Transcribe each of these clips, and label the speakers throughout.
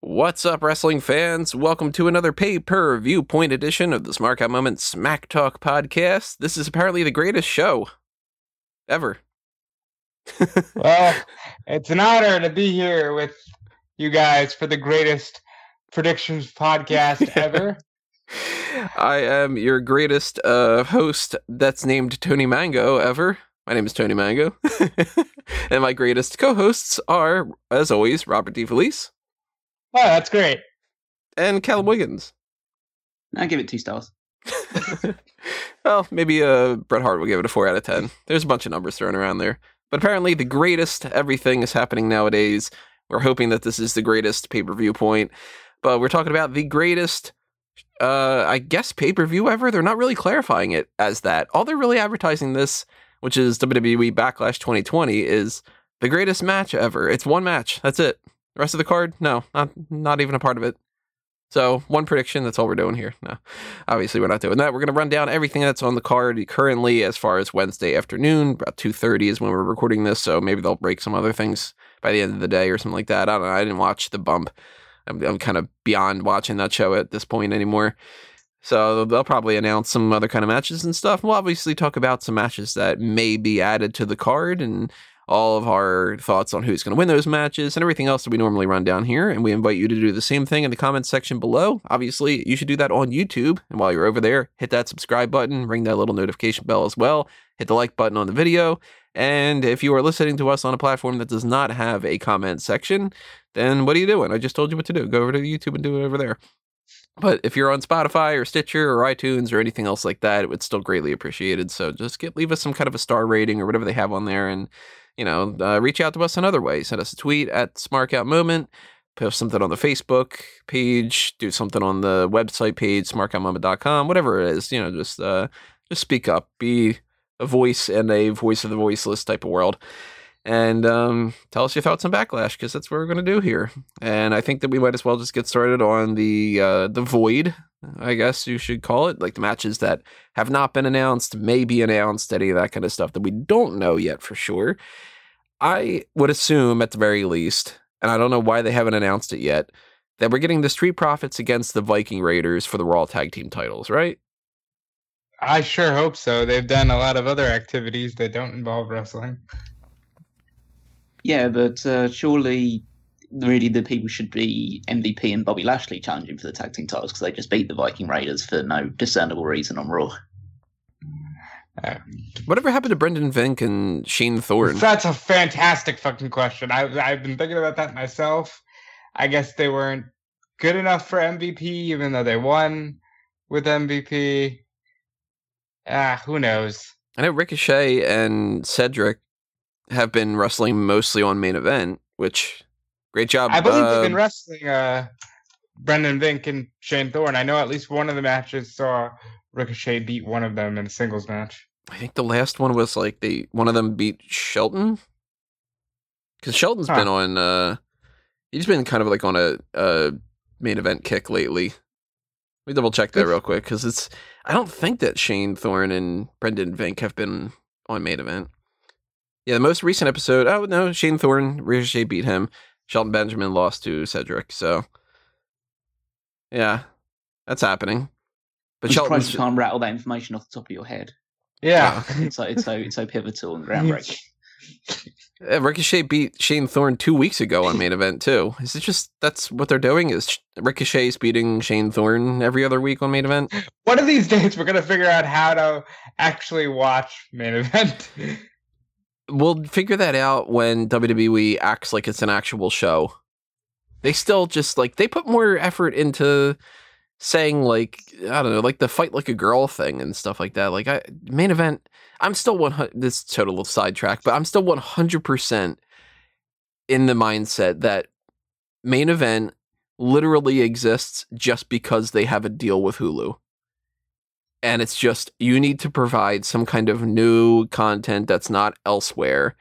Speaker 1: What's up, wrestling fans? Welcome to another pay per view point edition of the Smark Out Moment Smack Talk podcast. This is apparently the greatest show ever.
Speaker 2: well, it's an honor to be here with you guys for the greatest predictions podcast ever.
Speaker 1: I am your greatest uh, host that's named Tony Mango ever. My name is Tony Mango. and my greatest co hosts are, as always, Robert D. DeFelice.
Speaker 2: Oh, that's great.
Speaker 1: And Callum Wiggins.
Speaker 3: I give it two stars.
Speaker 1: well, maybe uh, Bret Hart will give it a 4 out of 10. There's a bunch of numbers thrown around there. But apparently, the greatest everything is happening nowadays. We're hoping that this is the greatest pay per view point. But we're talking about the greatest, uh, I guess, pay per view ever. They're not really clarifying it as that. All they're really advertising this, which is WWE Backlash 2020, is the greatest match ever. It's one match. That's it. The rest of the card, no, not not even a part of it. So one prediction. That's all we're doing here. No, obviously we're not doing that. We're to run down everything that's on the card currently, as far as Wednesday afternoon. About two thirty is when we're recording this. So maybe they'll break some other things by the end of the day or something like that. I don't know. I didn't watch the bump. I'm, I'm kind of beyond watching that show at this point anymore. So they'll probably announce some other kind of matches and stuff. We'll obviously talk about some matches that may be added to the card and all of our thoughts on who's going to win those matches and everything else that we normally run down here. And we invite you to do the same thing in the comments section below. Obviously, you should do that on YouTube. And while you're over there, hit that subscribe button, ring that little notification bell as well, hit the like button on the video. And if you are listening to us on a platform that does not have a comment section, then what are you doing? I just told you what to do. Go over to YouTube and do it over there. But if you're on Spotify or Stitcher or iTunes or anything else like that, it would still greatly appreciated. So just get leave us some kind of a star rating or whatever they have on there, and you know, uh, reach out to us in another way. Send us a tweet at SmarkOut Moment, post something on the Facebook page, do something on the website page, smarkoutmoment.com, whatever it is. You know, just uh, just speak up, be a voice and a voice of the voiceless type of world. And um, tell us your thoughts on Backlash because that's what we're going to do here. And I think that we might as well just get started on the uh, the void, I guess you should call it, like the matches that have not been announced, may be announced, any of that kind of stuff that we don't know yet for sure. I would assume at the very least, and I don't know why they haven't announced it yet, that we're getting the Street Profits against the Viking Raiders for the Raw Tag Team titles, right?
Speaker 2: I sure hope so. They've done a lot of other activities that don't involve wrestling.
Speaker 3: Yeah, but uh, surely, really, the people should be MVP and Bobby Lashley challenging for the tag team titles because they just beat the Viking Raiders for no discernible reason on Raw.
Speaker 1: Uh, Whatever happened to Brendan Vink and Shane Thorne?
Speaker 2: That's a fantastic fucking question. I, I've been thinking about that myself. I guess they weren't good enough for MVP, even though they won with MVP. Ah, who knows?
Speaker 1: I know Ricochet and Cedric have been wrestling mostly on main event, which great job.
Speaker 2: I believe uh, they've been wrestling uh, Brendan Vink and Shane Thorne. I know at least one of the matches saw Ricochet beat one of them in a singles match.
Speaker 1: I think the last one was like they one of them beat Shelton because Shelton's huh. been on. uh He's been kind of like on a, a main event kick lately. Let me double check that real quick because it's. I don't think that Shane Thorne and Brendan Vink have been on main event. Yeah, the most recent episode. Oh no, Shane Thorne, Ricochet beat him. Shelton Benjamin lost to Cedric. So, yeah, that's happening.
Speaker 3: But Shelton can't rattle that information off the top of your head.
Speaker 2: Yeah,
Speaker 3: it's so it's so it's so pivotal and groundbreaking.
Speaker 1: Uh, Ricochet beat Shane Thorne two weeks ago on main event too. Is it just that's what they're doing? Is Ricochet's beating Shane Thorne every other week on main event?
Speaker 2: One of these days, we're gonna figure out how to actually watch main event.
Speaker 1: we'll figure that out when WWE acts like it's an actual show. They still just like they put more effort into saying like I don't know, like the fight like a girl thing and stuff like that. Like I main event, I'm still one. This total sidetrack, but I'm still 100 percent in the mindset that main event literally exists just because they have a deal with Hulu. And it's just you need to provide some kind of new content that's not elsewhere.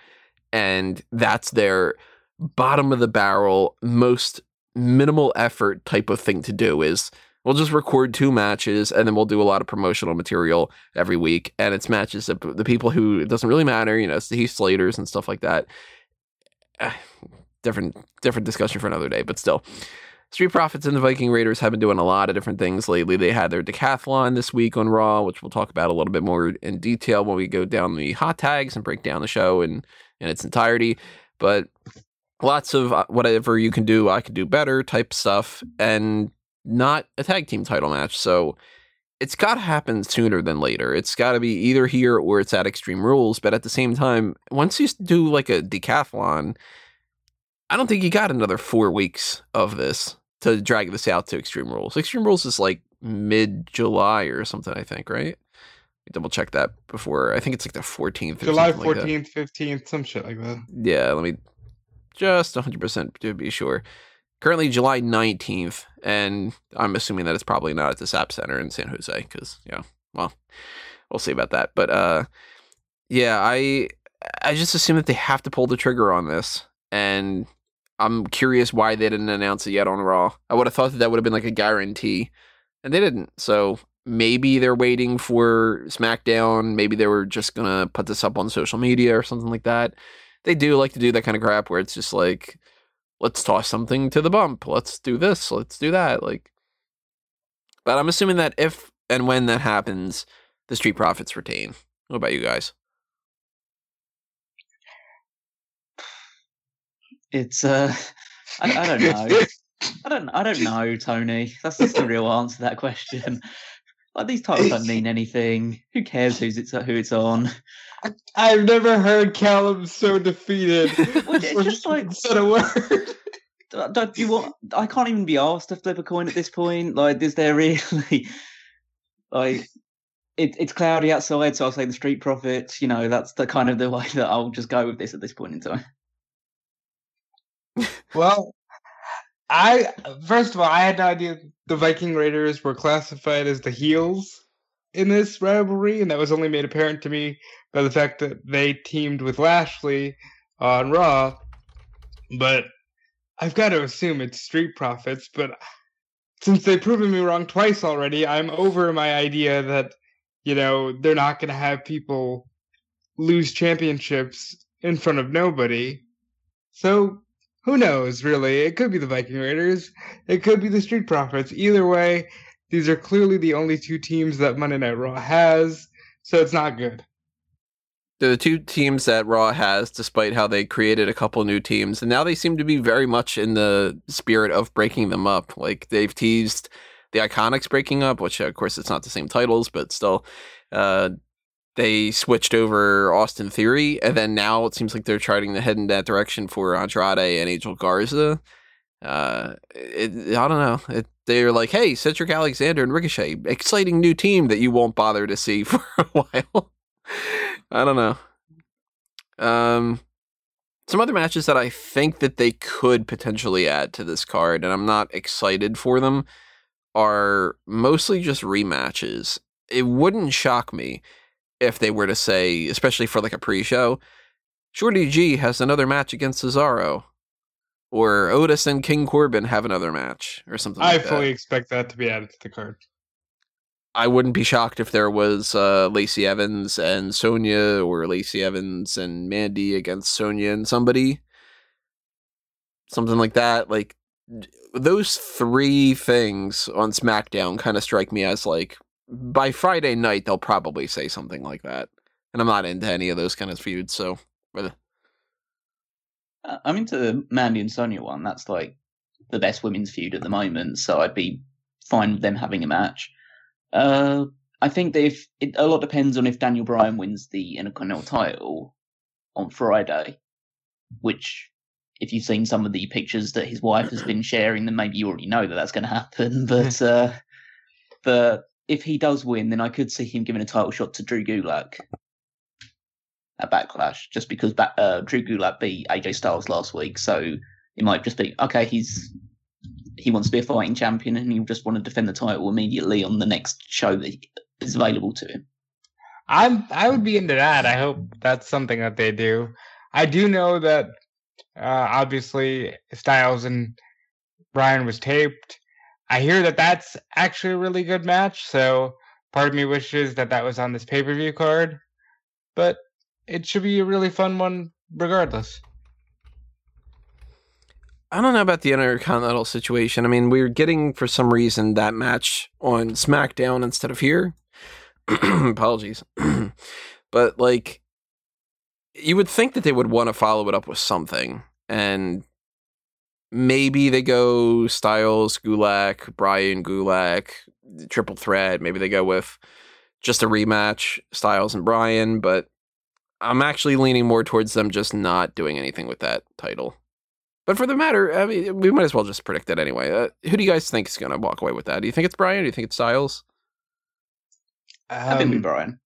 Speaker 1: And that's their bottom of the barrel, most minimal effort type of thing to do is We'll just record two matches and then we'll do a lot of promotional material every week. And it's matches that the people who it doesn't really matter, you know, it's the Heath Slaters and stuff like that. different different discussion for another day, but still. Street Profits and the Viking Raiders have been doing a lot of different things lately. They had their decathlon this week on Raw, which we'll talk about a little bit more in detail when we go down the hot tags and break down the show in, in its entirety. But lots of uh, whatever you can do, I could do better type stuff, and not a tag team title match. So it's got to happen sooner than later. It's got to be either here or it's at Extreme Rules. But at the same time, once you do like a decathlon, I don't think you got another four weeks of this to drag this out to Extreme Rules. Extreme Rules is like mid July or something, I think, right? double check that before. I think it's like the 14th.
Speaker 2: July
Speaker 1: like
Speaker 2: 14th, 15th, some shit like that.
Speaker 1: Yeah, let me just 100% to be sure. Currently July 19th, and I'm assuming that it's probably not at the SAP Center in San Jose because, yeah, well, we'll see about that. But uh, yeah, I I just assume that they have to pull the trigger on this, and I'm curious why they didn't announce it yet on Raw. I would have thought that that would have been like a guarantee, and they didn't. So maybe they're waiting for SmackDown. Maybe they were just gonna put this up on social media or something like that. They do like to do that kind of crap where it's just like, let's toss something to the bump. Let's do this. Let's do that. Like, but I'm assuming that if and when that happens, the Street Profits retain. What about you guys?
Speaker 3: It's uh, I, I don't know. I don't. I don't know, Tony. That's just the real answer to that question. Like these titles don't mean anything. Who cares who's it's who it's on?
Speaker 2: I've never heard Callum so defeated.
Speaker 3: Well, it's just like
Speaker 2: said a word.
Speaker 3: Don't you want? I can't even be asked to flip a coin at this point. Like, is there really? Like, it, it's cloudy outside, so I'll say the Street Profits. You know, that's the kind of the way that I'll just go with this at this point in time.
Speaker 2: Well, I first of all, I had no idea the Viking Raiders were classified as the heels in this rivalry, and that was only made apparent to me by the fact that they teamed with Lashley on Raw. But I've got to assume it's Street Profits. But since they've proven me wrong twice already, I'm over my idea that you know they're not going to have people lose championships in front of nobody. So who knows, really? It could be the Viking Raiders. It could be the Street Profits. Either way, these are clearly the only two teams that Monday Night Raw has, so it's not good.
Speaker 1: They're the two teams that Raw has, despite how they created a couple new teams, and now they seem to be very much in the spirit of breaking them up. Like they've teased the Iconics breaking up, which of course it's not the same titles, but still. Uh, they switched over Austin Theory, and then now it seems like they're trying to head in that direction for Andrade and Angel Garza. Uh, it, I don't know. It, they're like, hey, Cedric Alexander and Ricochet, exciting new team that you won't bother to see for a while. I don't know. Um, some other matches that I think that they could potentially add to this card, and I'm not excited for them, are mostly just rematches. It wouldn't shock me if they were to say, especially for like a pre-show, Shorty G has another match against Cesaro, or Otis and King Corbin have another match, or something. I
Speaker 2: like fully expect that to be added to the card.
Speaker 1: I wouldn't be shocked if there was uh, Lacey Evans and Sonya, or Lacey Evans and Mandy against Sonya and somebody, something like that. Like those three things on SmackDown kind of strike me as like by Friday night they'll probably say something like that. And I'm not into any of those kind of feuds, so
Speaker 3: uh, I'm into the Mandy and Sonya one. That's like the best women's feud at the moment, so I'd be fine with them having a match. Uh, I think that if it, a lot depends on if Daniel Bryan wins the Intercontinental title on Friday, which if you've seen some of the pictures that his wife has been sharing, then maybe you already know that that's going to happen. But uh, but if he does win, then I could see him giving a title shot to Drew Gulak at Backlash, just because uh, Drew Gulak beat AJ Styles last week. So it might just be okay. He's he wants to be a fighting champion, and he'll just want to defend the title immediately on the next show that is available to him.
Speaker 2: I'm I would be into that. I hope that's something that they do. I do know that uh, obviously Styles and Bryan was taped. I hear that that's actually a really good match, so part of me wishes that that was on this pay per view card, but it should be a really fun one regardless.
Speaker 1: I don't know about the Intercontinental situation. I mean, we're getting for some reason that match on SmackDown instead of here. Apologies. but like you would think that they would want to follow it up with something. And maybe they go Styles, Gulak, Bryan Gulak, triple threat. Maybe they go with just a rematch, Styles and Bryan, but I'm actually leaning more towards them just not doing anything with that title. But for the matter, I mean, we might as well just predict it anyway. Uh, who do you guys think is going to walk away with that? Do you think it's Bryan? Do you think it's Styles?
Speaker 3: I think
Speaker 2: Um,
Speaker 3: Bryan.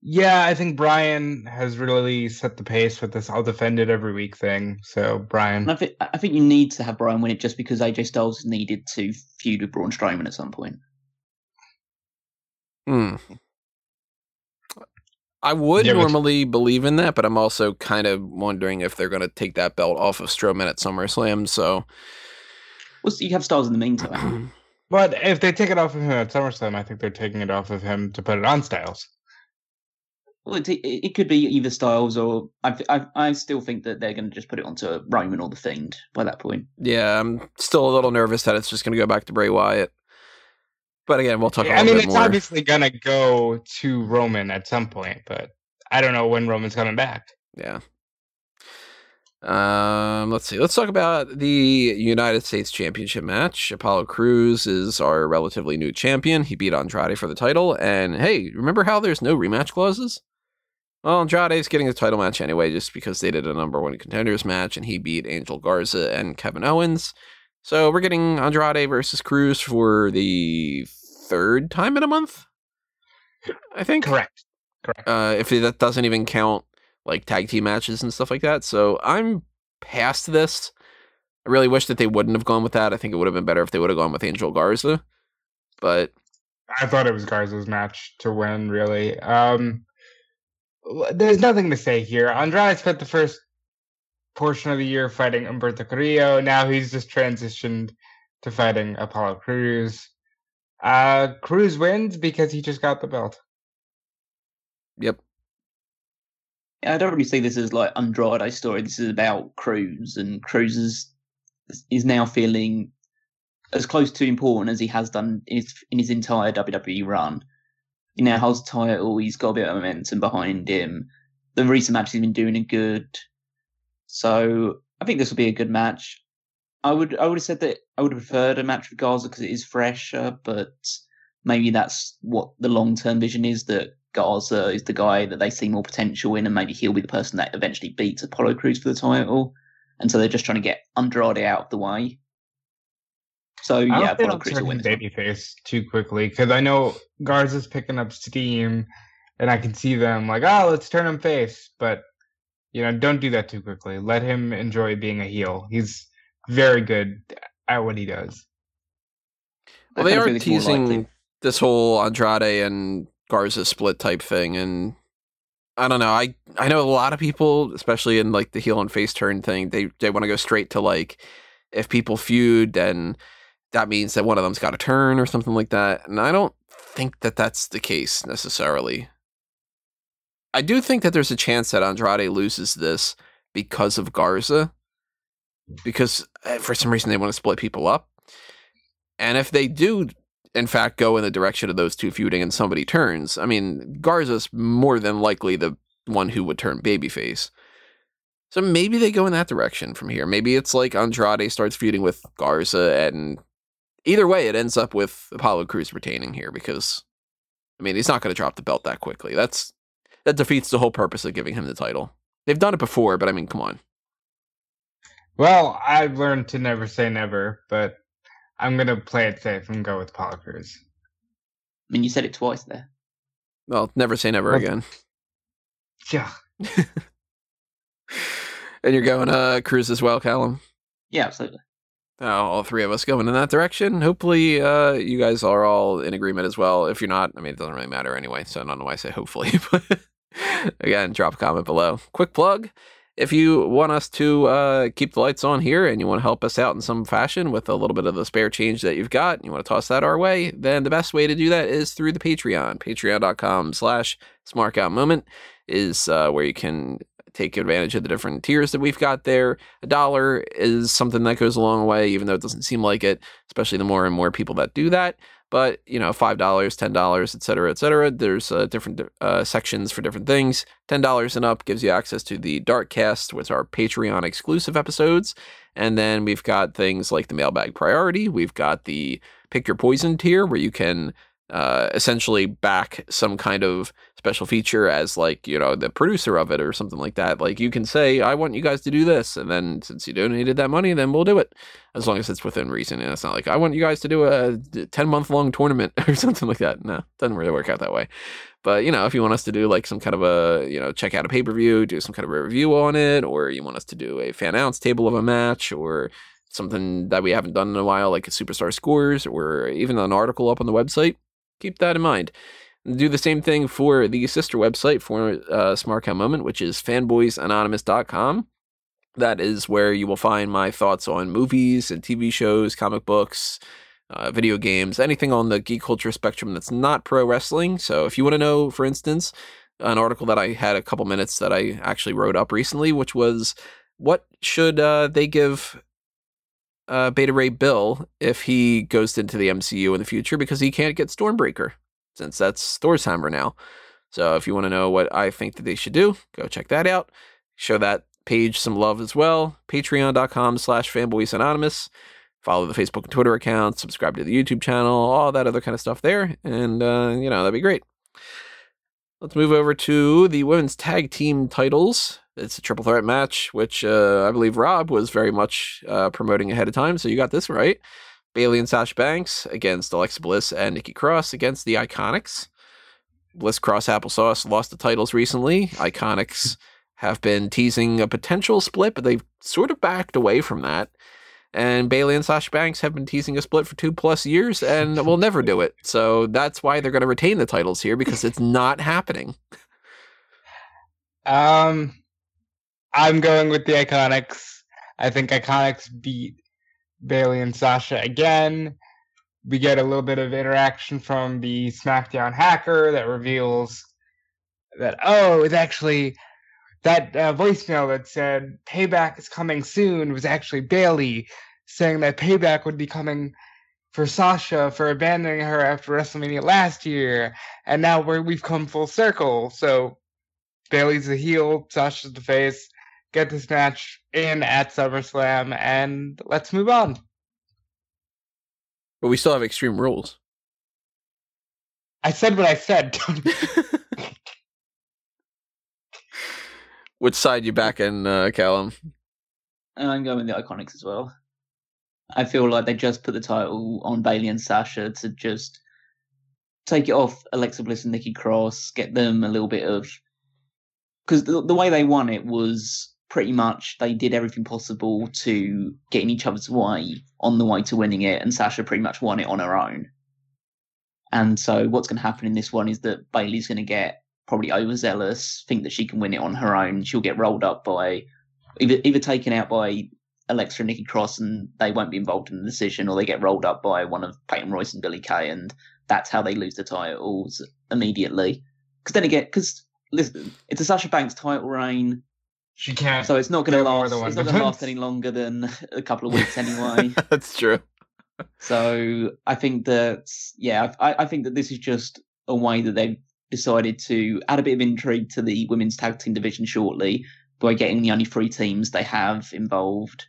Speaker 2: Yeah, I think Bryan has really set the pace with this "I'll defend it every week" thing. So
Speaker 3: Bryan, I think I think you need to have Bryan win it just because AJ Styles needed to feud with Braun Strowman at some point.
Speaker 1: Hmm. I would
Speaker 2: Yeah, but-
Speaker 1: normally believe in that, but I'm also kind of wondering if they're going to take that belt off of Strowman at SummerSlam. So,
Speaker 3: Well, so you have Styles in the meantime.
Speaker 2: but if they take it off of him at SummerSlam, I think they're taking it off of him to put it on Styles.
Speaker 3: Well, it, it it could be either Styles or I, I I still think that they're going to just put it onto Roman or the Fiend by that point.
Speaker 1: yeah, I'm still a little nervous that it's just going to go back to Bray Wyatt. But again, we'll talk a
Speaker 2: I
Speaker 1: little
Speaker 2: mean,
Speaker 1: bit
Speaker 2: it's
Speaker 1: more.
Speaker 2: obviously gonna go to Roman at some point, but I don't know when Roman's coming back.
Speaker 1: Yeah. Um, let's see. Let's talk about the United States Championship match. Apollo Crews is our relatively new champion. He beat Andrade for the title. And hey, remember how there's no rematch clauses? Well, Andrade's getting the title match anyway, just because they did a number one contenders match and he beat Angel Garza and Kevin Owens. So we're getting Andrade versus Crews for the third time in a month. I think
Speaker 2: Correct. Correct.
Speaker 1: uh, if that doesn't even count like tag team matches and stuff like that. So I'm past this. I really wish that they wouldn't have gone with that. I think it would have been better if they would have gone with Angel Garza. But
Speaker 2: I thought it was Garza's match to win, really. Um, there's nothing to say here. Andrade spent the first portion of the year fighting Humberto Carrillo. Now he's just transitioned to fighting Apollo Crews. Uh, Crews wins because he just got the belt.
Speaker 1: yep,
Speaker 3: I don't really see this as like Andrade's story. This is about Crews, and Crews is is now feeling as close to important as he has done in his in his entire WWE run. He now holds the title. He's got a bit of momentum behind him. The recent matches he's been doing are good. So I think this will be a good match. I would I would have said that I would have preferred a match with Garza because it is fresher, but maybe that's what the long term vision is that Garza is the guy that they see more potential in, and maybe he'll be the person that eventually beats Apollo Crews for the title. And so they're just trying to get Andrade out of the way. So
Speaker 2: I
Speaker 3: yeah,
Speaker 2: they
Speaker 3: Apollo
Speaker 2: don't
Speaker 3: Crews
Speaker 2: turn
Speaker 3: will win.
Speaker 2: him
Speaker 3: this
Speaker 2: babyface too quickly because I know Garza's picking up steam, and I can see them like, oh, let's turn him face. But you know, don't do that too quickly. Let him enjoy being a heel. He's very good at what he does.
Speaker 1: Well, they
Speaker 3: kinda
Speaker 1: are
Speaker 3: feel it's more likely.
Speaker 1: teasing this whole Andrade and Garza split type thing, and I don't know. I I know a lot of people, especially in like the heel and face turn thing, they they want to go straight to like if people feud, then that means that one of them's got to turn or something like that. And I don't think that that's the case necessarily. I do think that there's a chance that Andrade loses this because of Garza, because uh, for some reason they want to split people up. And if they do, in fact, go in the direction of those two feuding and somebody turns, I mean, Garza's more than likely the one who would turn babyface. So maybe they go in that direction from here. Maybe it's like Andrade starts feuding with Garza, and either way, it ends up with Apollo Crews retaining here because, I mean, he's not going to drop the belt that quickly. That's that defeats the whole purpose of giving him the title. They've done it before, but I mean, come on.
Speaker 2: Well, I've learned to never say never, but I'm gonna play it safe and go with Apollo Crews.
Speaker 3: I mean, you said it twice there.
Speaker 1: Well, never say never
Speaker 2: Well-
Speaker 1: again.
Speaker 2: Yeah.
Speaker 1: And you're going uh Crews as well, Callum.
Speaker 3: Yeah, absolutely.
Speaker 1: All three of us going in that direction. Hopefully, uh, you guys are all in agreement as well. If you're not, I mean, it doesn't really matter anyway. So I don't know why I say hopefully. But again, drop a comment below. Quick plug. If you want us to uh, keep the lights on here and you want to help us out in some fashion with a little bit of the spare change that you've got, and you want to toss that our way, then the best way to do that is through the Patreon. Patreon.com slash smarkoutmoment is uh, where you can take advantage of the different tiers that we've got there. A dollar is something that goes a long way, even though it doesn't seem like it, especially the more and more people that do that. But you know, five dollars, ten dollars, et cetera, et cetera. There's uh, different uh, sections for different things. Ten dollars and up gives you access to the Darkcast, which are Patreon exclusive episodes, and then we've got things like the Mailbag Priority. We've got the Pick Your Poison tier, where you can uh, essentially back some kind of special feature as like you know the producer of it or something like that. Like you can say i want you guys to do this and then since you donated that money then we'll do it as long as it's within reason and it's not like i want you guys to do a 10 month long tournament or something like that. No doesn't really work out that way. But you know if you want us to do like some kind of a you know check out a pay-per-view do some kind of a review on it or you want us to do a fan ounce table of a match or something that we haven't done in a while like a superstar scores or even an article up on the website keep that in mind. Do the same thing for the sister website for uh, Smark Out Moment, which is fanboysanonymous.com. That is where you will find my thoughts on movies and TV shows, comic books, uh, video games, anything on the geek culture spectrum that's not pro wrestling. So if you want to know, for instance, an article that I had a couple minutes that I actually wrote up recently, which was what should uh, they give uh, Beta Ray Bill if he goes into the MCU in the future because he can't get Stormbreaker since that's Thor's hammer now. So if you want to know what I think that they should do, go check that out. Show that page some love as well. Patreon.com slash fanboys anonymous. Follow the Facebook and Twitter accounts, subscribe to the YouTube channel, all that other kind of stuff there. And, uh, you know, that'd be great. Let's move over to the women's tag team titles. It's a triple threat match, which uh, I believe Rob was very much uh, promoting ahead of time. So you got this right. Bayley and Sasha Banks against Alexa Bliss and Nikki Cross against the Iconics. Bliss Cross Applesauce lost the titles recently. Iconics have been teasing a potential split, but they've sort of backed away from that. And Bayley and Sasha Banks have been teasing a split for two plus years and will never do it. So that's why they're going to retain the titles here because it's not happening.
Speaker 2: Um, I'm going with the Iconics. I think Iconics beat Bayley and Sasha again. We get a little bit of interaction from the SmackDown hacker that reveals that oh, it's actually that uh, voicemail that said payback is coming soon was actually Bayley saying that payback would be coming for Sasha for abandoning her after WrestleMania last year, and now we we've come full circle. So Bayley's the heel, Sasha's the face. Get this match in at SummerSlam, and let's move on.
Speaker 1: But we still have Extreme Rules.
Speaker 2: I said what I said.
Speaker 1: Which side you back in, uh, Callum?
Speaker 3: I'm going with the Iconics as well. I feel like they just put the title on Bayley and Sasha to just take it off Alexa Bliss and Nikki Cross, get them a little bit of because the, the way they won it was pretty much they did everything possible to get in each other's way on the way to winning it, and Sasha pretty much won it on her own. And so what's going to happen in this one is that Bayley's going to get probably overzealous, think that she can win it on her own. She'll get rolled up by either either taken out by Alexa and Nikki Cross, and they won't be involved in the decision, or they get rolled up by one of Peyton Royce and Billie Kay, and that's how they lose the titles immediately. Because then again, because listen, it's a Sasha Banks title reign.
Speaker 2: She can't.
Speaker 3: So it's not going to last. It's not going to last any longer than a couple of weeks anyway.
Speaker 1: That's true.
Speaker 3: so I think that yeah, I, I think that this is just a way that they've decided to add a bit of intrigue to the women's tag team division shortly by getting the only three teams they have involved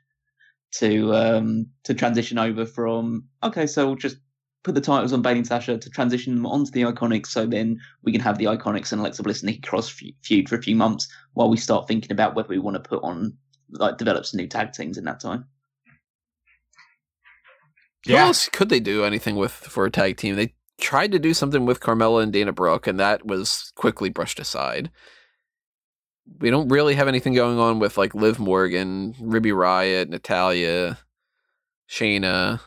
Speaker 3: to um to transition over from okay, so we'll just put the titles on Bayley and Sasha to transition them onto the Iconics, so then we can have the Iconics and Alexa Bliss and Nikki Cross feud for a few months while we start thinking about whether we want to put on like develop some new tag teams in that time.
Speaker 1: Who
Speaker 2: Yeah.
Speaker 1: else could they do anything with for a tag team? They tried to do something with Carmella and Dana Brooke, and that was quickly brushed aside. We don't really have anything going on with like Liv Morgan, Ruby Riott, Natalya, Shayna,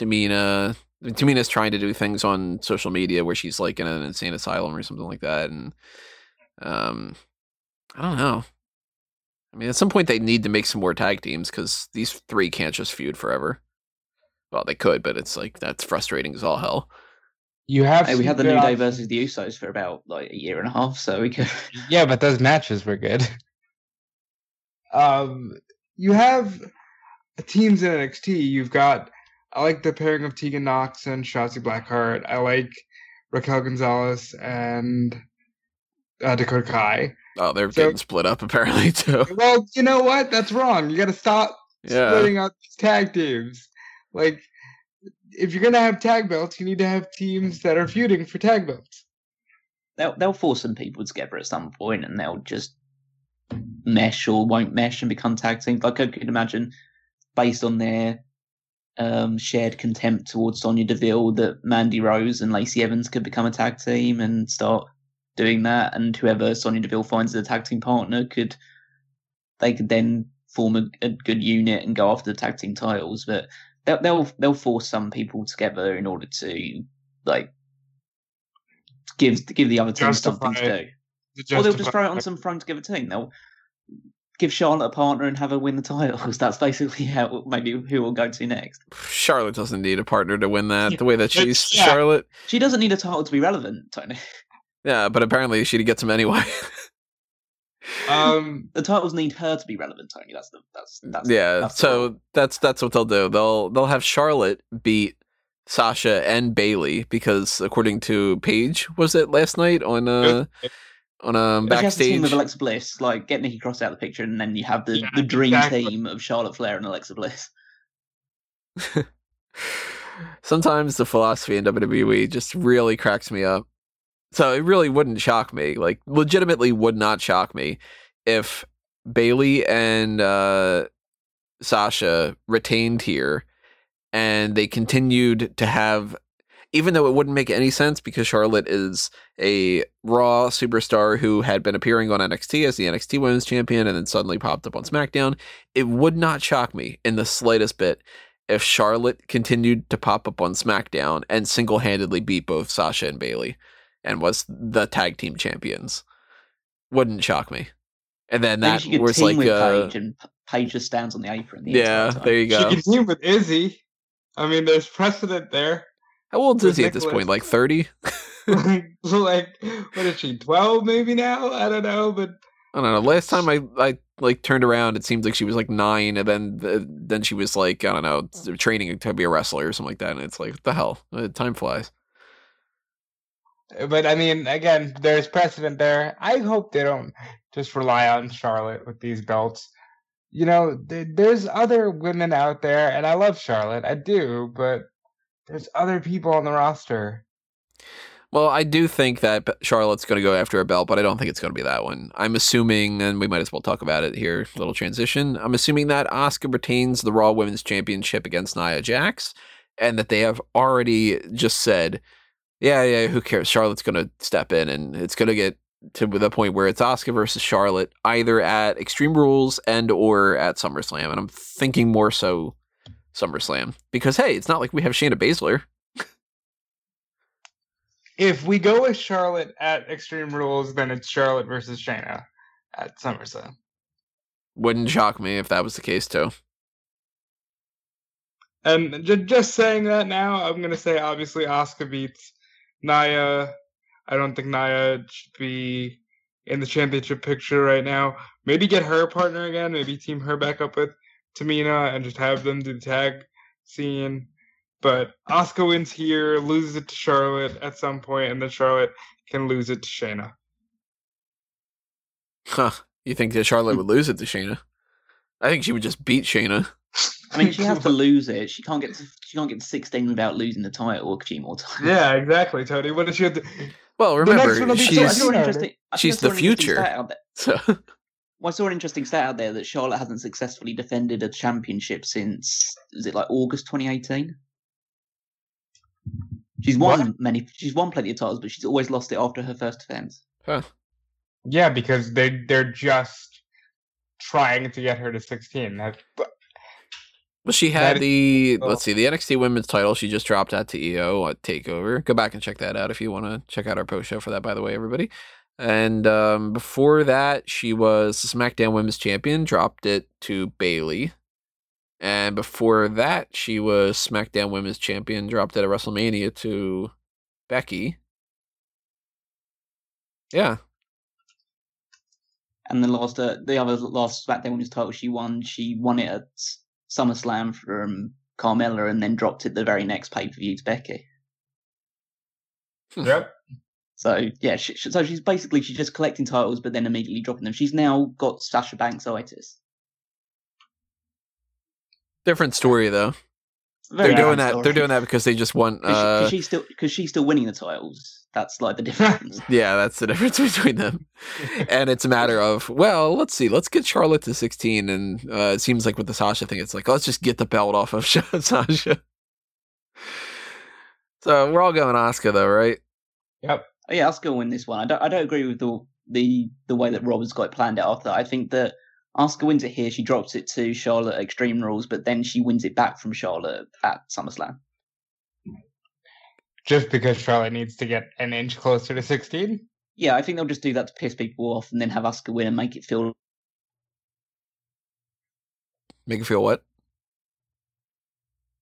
Speaker 1: Tamina. Tamina's trying to do things on social media where she's like in an insane asylum or something like that, and um, I don't know. I mean, at some point they need to make some more tag teams because these three can't just feud forever. Well, they could, but it's like that's frustrating as all hell.
Speaker 2: You have
Speaker 3: Hey, we had the New Day
Speaker 2: options.
Speaker 3: versus the Usos for about like a year and a half, so we could.
Speaker 2: Yeah, but those matches were good. Um, you have teams in NXT. You've got I like the pairing of Tegan Nox and Shotzi Blackheart. I like Raquel Gonzalez and uh, Dakota Kai.
Speaker 1: Oh, they're
Speaker 2: So-
Speaker 1: getting split up apparently too.
Speaker 2: Well, you know what? That's wrong. You got to stop
Speaker 1: Yeah.
Speaker 2: splitting up tag teams. Like, if you're gonna have tag belts, you need to have teams that are feuding for tag belts.
Speaker 3: they'll they'll force some people together at some point, and they'll just mesh or won't mesh and become tag teams. Like I could imagine, based on their um, shared contempt towards Sonya Deville, that Mandy Rose and Lacey Evans could become a tag team and start doing that, and whoever Sonya Deville finds as a tag team partner could they could then form a, a good unit and go after the tag team titles. But they'll they'll they'll force some people together in order to like give give the other team something to do. Or they'll just throw it on some thrown together team. They'll give Charlotte a partner and have her win the titles. That's basically how maybe who will go to next.
Speaker 1: Charlotte doesn't need a partner to win that. The way that she's
Speaker 2: yeah.
Speaker 1: Charlotte.
Speaker 3: She doesn't need a title to be relevant, Tony.
Speaker 1: Yeah, but apparently she gets him anyway.
Speaker 2: Um,
Speaker 3: The titles need her to be relevant, Tony. That's the that's that's
Speaker 1: yeah,
Speaker 3: that's the
Speaker 1: so that's that's what they'll do. They'll they'll have Charlotte beat Sasha and Bayley because according to Paige, was it last night on uh on um
Speaker 3: But she has to team
Speaker 1: backstage?
Speaker 3: with Alexa Bliss, like get Nikki Cross out of the picture, and then you have the,
Speaker 2: Yeah,
Speaker 3: the dream
Speaker 2: exactly.
Speaker 3: team of Charlotte Flair and Alexa Bliss.
Speaker 1: Sometimes the philosophy in WWE just really cracks me up. So it really wouldn't shock me, like legitimately would not shock me if Bayley and uh, Sasha retained here and they continued to have even though it wouldn't make any sense because Charlotte is a Raw superstar who had been appearing on NXT as the NXT Women's Champion and then suddenly popped up on SmackDown, it would not shock me in the slightest bit if Charlotte continued to pop up on SmackDown and single handedly beat both Sasha and Bayley and was the tag team champions. Wouldn't shock me. And then
Speaker 3: Maybe
Speaker 1: that
Speaker 3: she could
Speaker 1: was
Speaker 3: team
Speaker 1: like
Speaker 3: with
Speaker 1: uh,
Speaker 3: Paige, and P- Paige just stands on the apron. The
Speaker 1: yeah,
Speaker 3: time.
Speaker 1: there you go.
Speaker 2: She can team with Izzy. I mean, there's precedent there.
Speaker 1: How old is he at this point? Like 30?
Speaker 2: like, what is she, 12 maybe now? I don't know, but
Speaker 1: I don't know. Last time I, I like turned around, it seemed like she was like nine, and then uh, then she was like I don't know, training to be a wrestler or something like that. And it's like, what the hell? Uh, Time flies.
Speaker 2: but I mean, again, there's precedent there. I hope they don't just rely on Charlotte with these belts. You know, th- there's other women out there, and I love Charlotte, I do, but there's other people on the roster.
Speaker 1: Well, I do think that Charlotte's going to go after a belt, but I don't think it's going to be that one. I'm assuming, and we might as well talk about it here. Little transition. I'm assuming that Asuka retains the Raw Women's Championship against Nia Jax, and that they have already just said, "Yeah, yeah, who cares? Charlotte's going to step in, and it's going to get to the point where it's Asuka versus Charlotte, either at Extreme Rules and or at SummerSlam." And I'm thinking more so SummerSlam because hey, it's not like we have Shayna Baszler.
Speaker 2: If we go with Charlotte at Extreme Rules, then it's Charlotte versus Shayna at SummerSlam.
Speaker 1: Wouldn't shock me if that was the case too.
Speaker 2: And j- just saying that now, I'm gonna say obviously Asuka beats Nia. I don't think Nia should be in the championship picture right now. Maybe get her partner again. Maybe team her back up with Tamina and just have them do the tag scene. But Asuka wins here, loses it to Charlotte at some point, and then Charlotte can lose it to Shayna.
Speaker 1: Huh. You think that Charlotte would lose it to Shayna? I think she would just beat Shayna.
Speaker 3: I mean, she has to lose it. She can't get to, she can't get to sixteen without losing the title a few more times.
Speaker 2: yeah, exactly, Tony. What does she have to?
Speaker 1: Well,
Speaker 2: The next one
Speaker 1: remember
Speaker 2: will be
Speaker 3: I
Speaker 1: she's
Speaker 3: saw an
Speaker 2: Harder.
Speaker 3: interesting. I think I
Speaker 1: she's the future.
Speaker 3: stat out there.
Speaker 1: so
Speaker 3: Well, I saw an interesting stat out there that Charlotte hasn't successfully defended a championship since is it like August 2018? She's won
Speaker 2: What?
Speaker 3: many. She's won plenty of titles, but she's always lost it after her first defense.
Speaker 1: huh.
Speaker 2: Yeah, because they they're just trying to get her to 16. That, but
Speaker 1: Well, she
Speaker 2: That
Speaker 1: had
Speaker 2: is-
Speaker 1: the
Speaker 2: oh.
Speaker 1: let's see, the NXT Women's title. She just dropped that to Io at Takeover. Go back and check that out if you want to check out our post show for that. By the way, everybody. And um, before that, she was SmackDown Women's Champion. Dropped it to Bayley. And before that, she was SmackDown Women's Champion. Dropped it at WrestleMania to Becky. Yeah.
Speaker 3: And the last, uh, the other last SmackDown Women's title she won, she won it at SummerSlam from Carmella, and then dropped it the very next pay per view to Becky.
Speaker 2: Yep.
Speaker 3: So yeah, she, so she's basically she's just collecting titles, but then immediately dropping them. She's now got Sasha Banks itis.
Speaker 1: Different story though.
Speaker 3: Very
Speaker 1: they're doing
Speaker 3: different
Speaker 1: that.
Speaker 3: story.
Speaker 1: They're doing that because they just want.
Speaker 3: Because
Speaker 1: Uh,
Speaker 3: she's still because she's still winning the titles. That's like the difference.
Speaker 1: yeah, that's the difference between them. and it's a matter of well, let's see, let's get Charlotte to sixteen, and uh, it seems like with the Sasha thing, it's like let's just get the belt off of Sasha. So we're all going Asuka though, right?
Speaker 2: Yep.
Speaker 3: Yeah, Asuka will win this one. I don't. I don't agree with the the the way that Robert's got it planned out. After that. I think that Asuka wins it here. She drops it to Charlotte at Extreme Rules, but then she wins it back from Charlotte at SummerSlam.
Speaker 2: Just because Charlotte needs to get an inch closer to 16.
Speaker 3: Yeah, I think they'll just do that to piss people off, and then have Asuka win and make it feel.
Speaker 1: Make it feel what?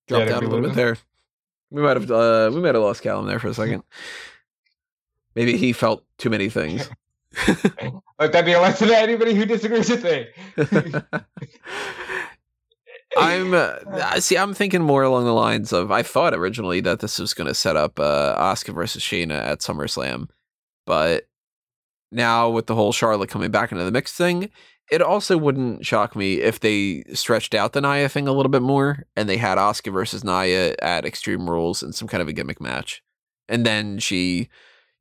Speaker 2: Yeah,
Speaker 1: Dropped
Speaker 2: did
Speaker 1: a little bit there. We might have uh, we might have lost Callum there for a second. Maybe he felt too many things.
Speaker 2: Let that be a lesson to anybody who disagrees with me.
Speaker 1: I'm uh, see. I'm thinking more along the lines of I thought originally that this was going to set up uh, Asuka versus Shayna at SummerSlam, but now with the whole Charlotte coming back into the mix thing, it also wouldn't shock me if they stretched out the Nia thing a little bit more and they had Asuka versus Nia at Extreme Rules and some kind of a gimmick match, and then she,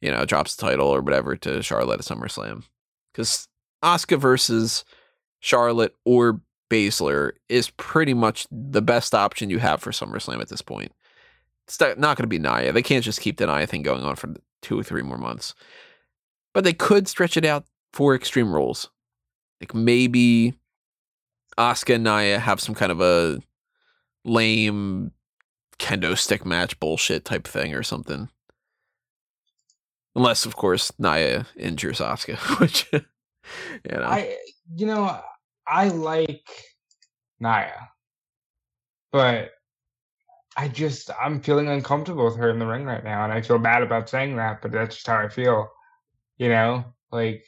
Speaker 1: you know, drops the title or whatever to Charlotte at SummerSlam, because Asuka versus Charlotte or Baszler is pretty much the best option you have for SummerSlam at this point. It's not going to be Nia. They can't just keep the Nia thing going on for two or three more months. But they could stretch it out for Extreme Rules. Like maybe Asuka and Nia have some kind of a lame kendo stick match bullshit type thing or something. Unless, of course, Nia injures Asuka, which, you know.
Speaker 2: I, you know, I like Nia, but I just I'm feeling uncomfortable with her in the ring right now, and I feel bad about saying that, but that's just how I feel. You know, like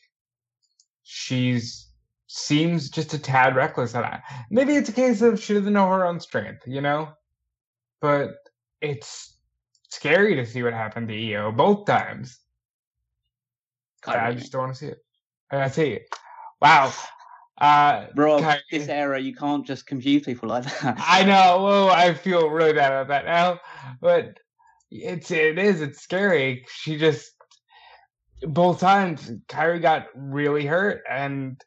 Speaker 2: she's seems just a tad reckless, and I, maybe it's a case of she doesn't know her own strength. You know, but it's scary to see what happened to Io both times. I just don't want to see it. I see it. Wow. Uh,
Speaker 3: Rob,
Speaker 2: Kairi.
Speaker 3: this era, you can't just confuse people like that.
Speaker 2: I know. Whoa, I feel really bad about that now, but it's it is it's scary. She just both times Kairi got really hurt, and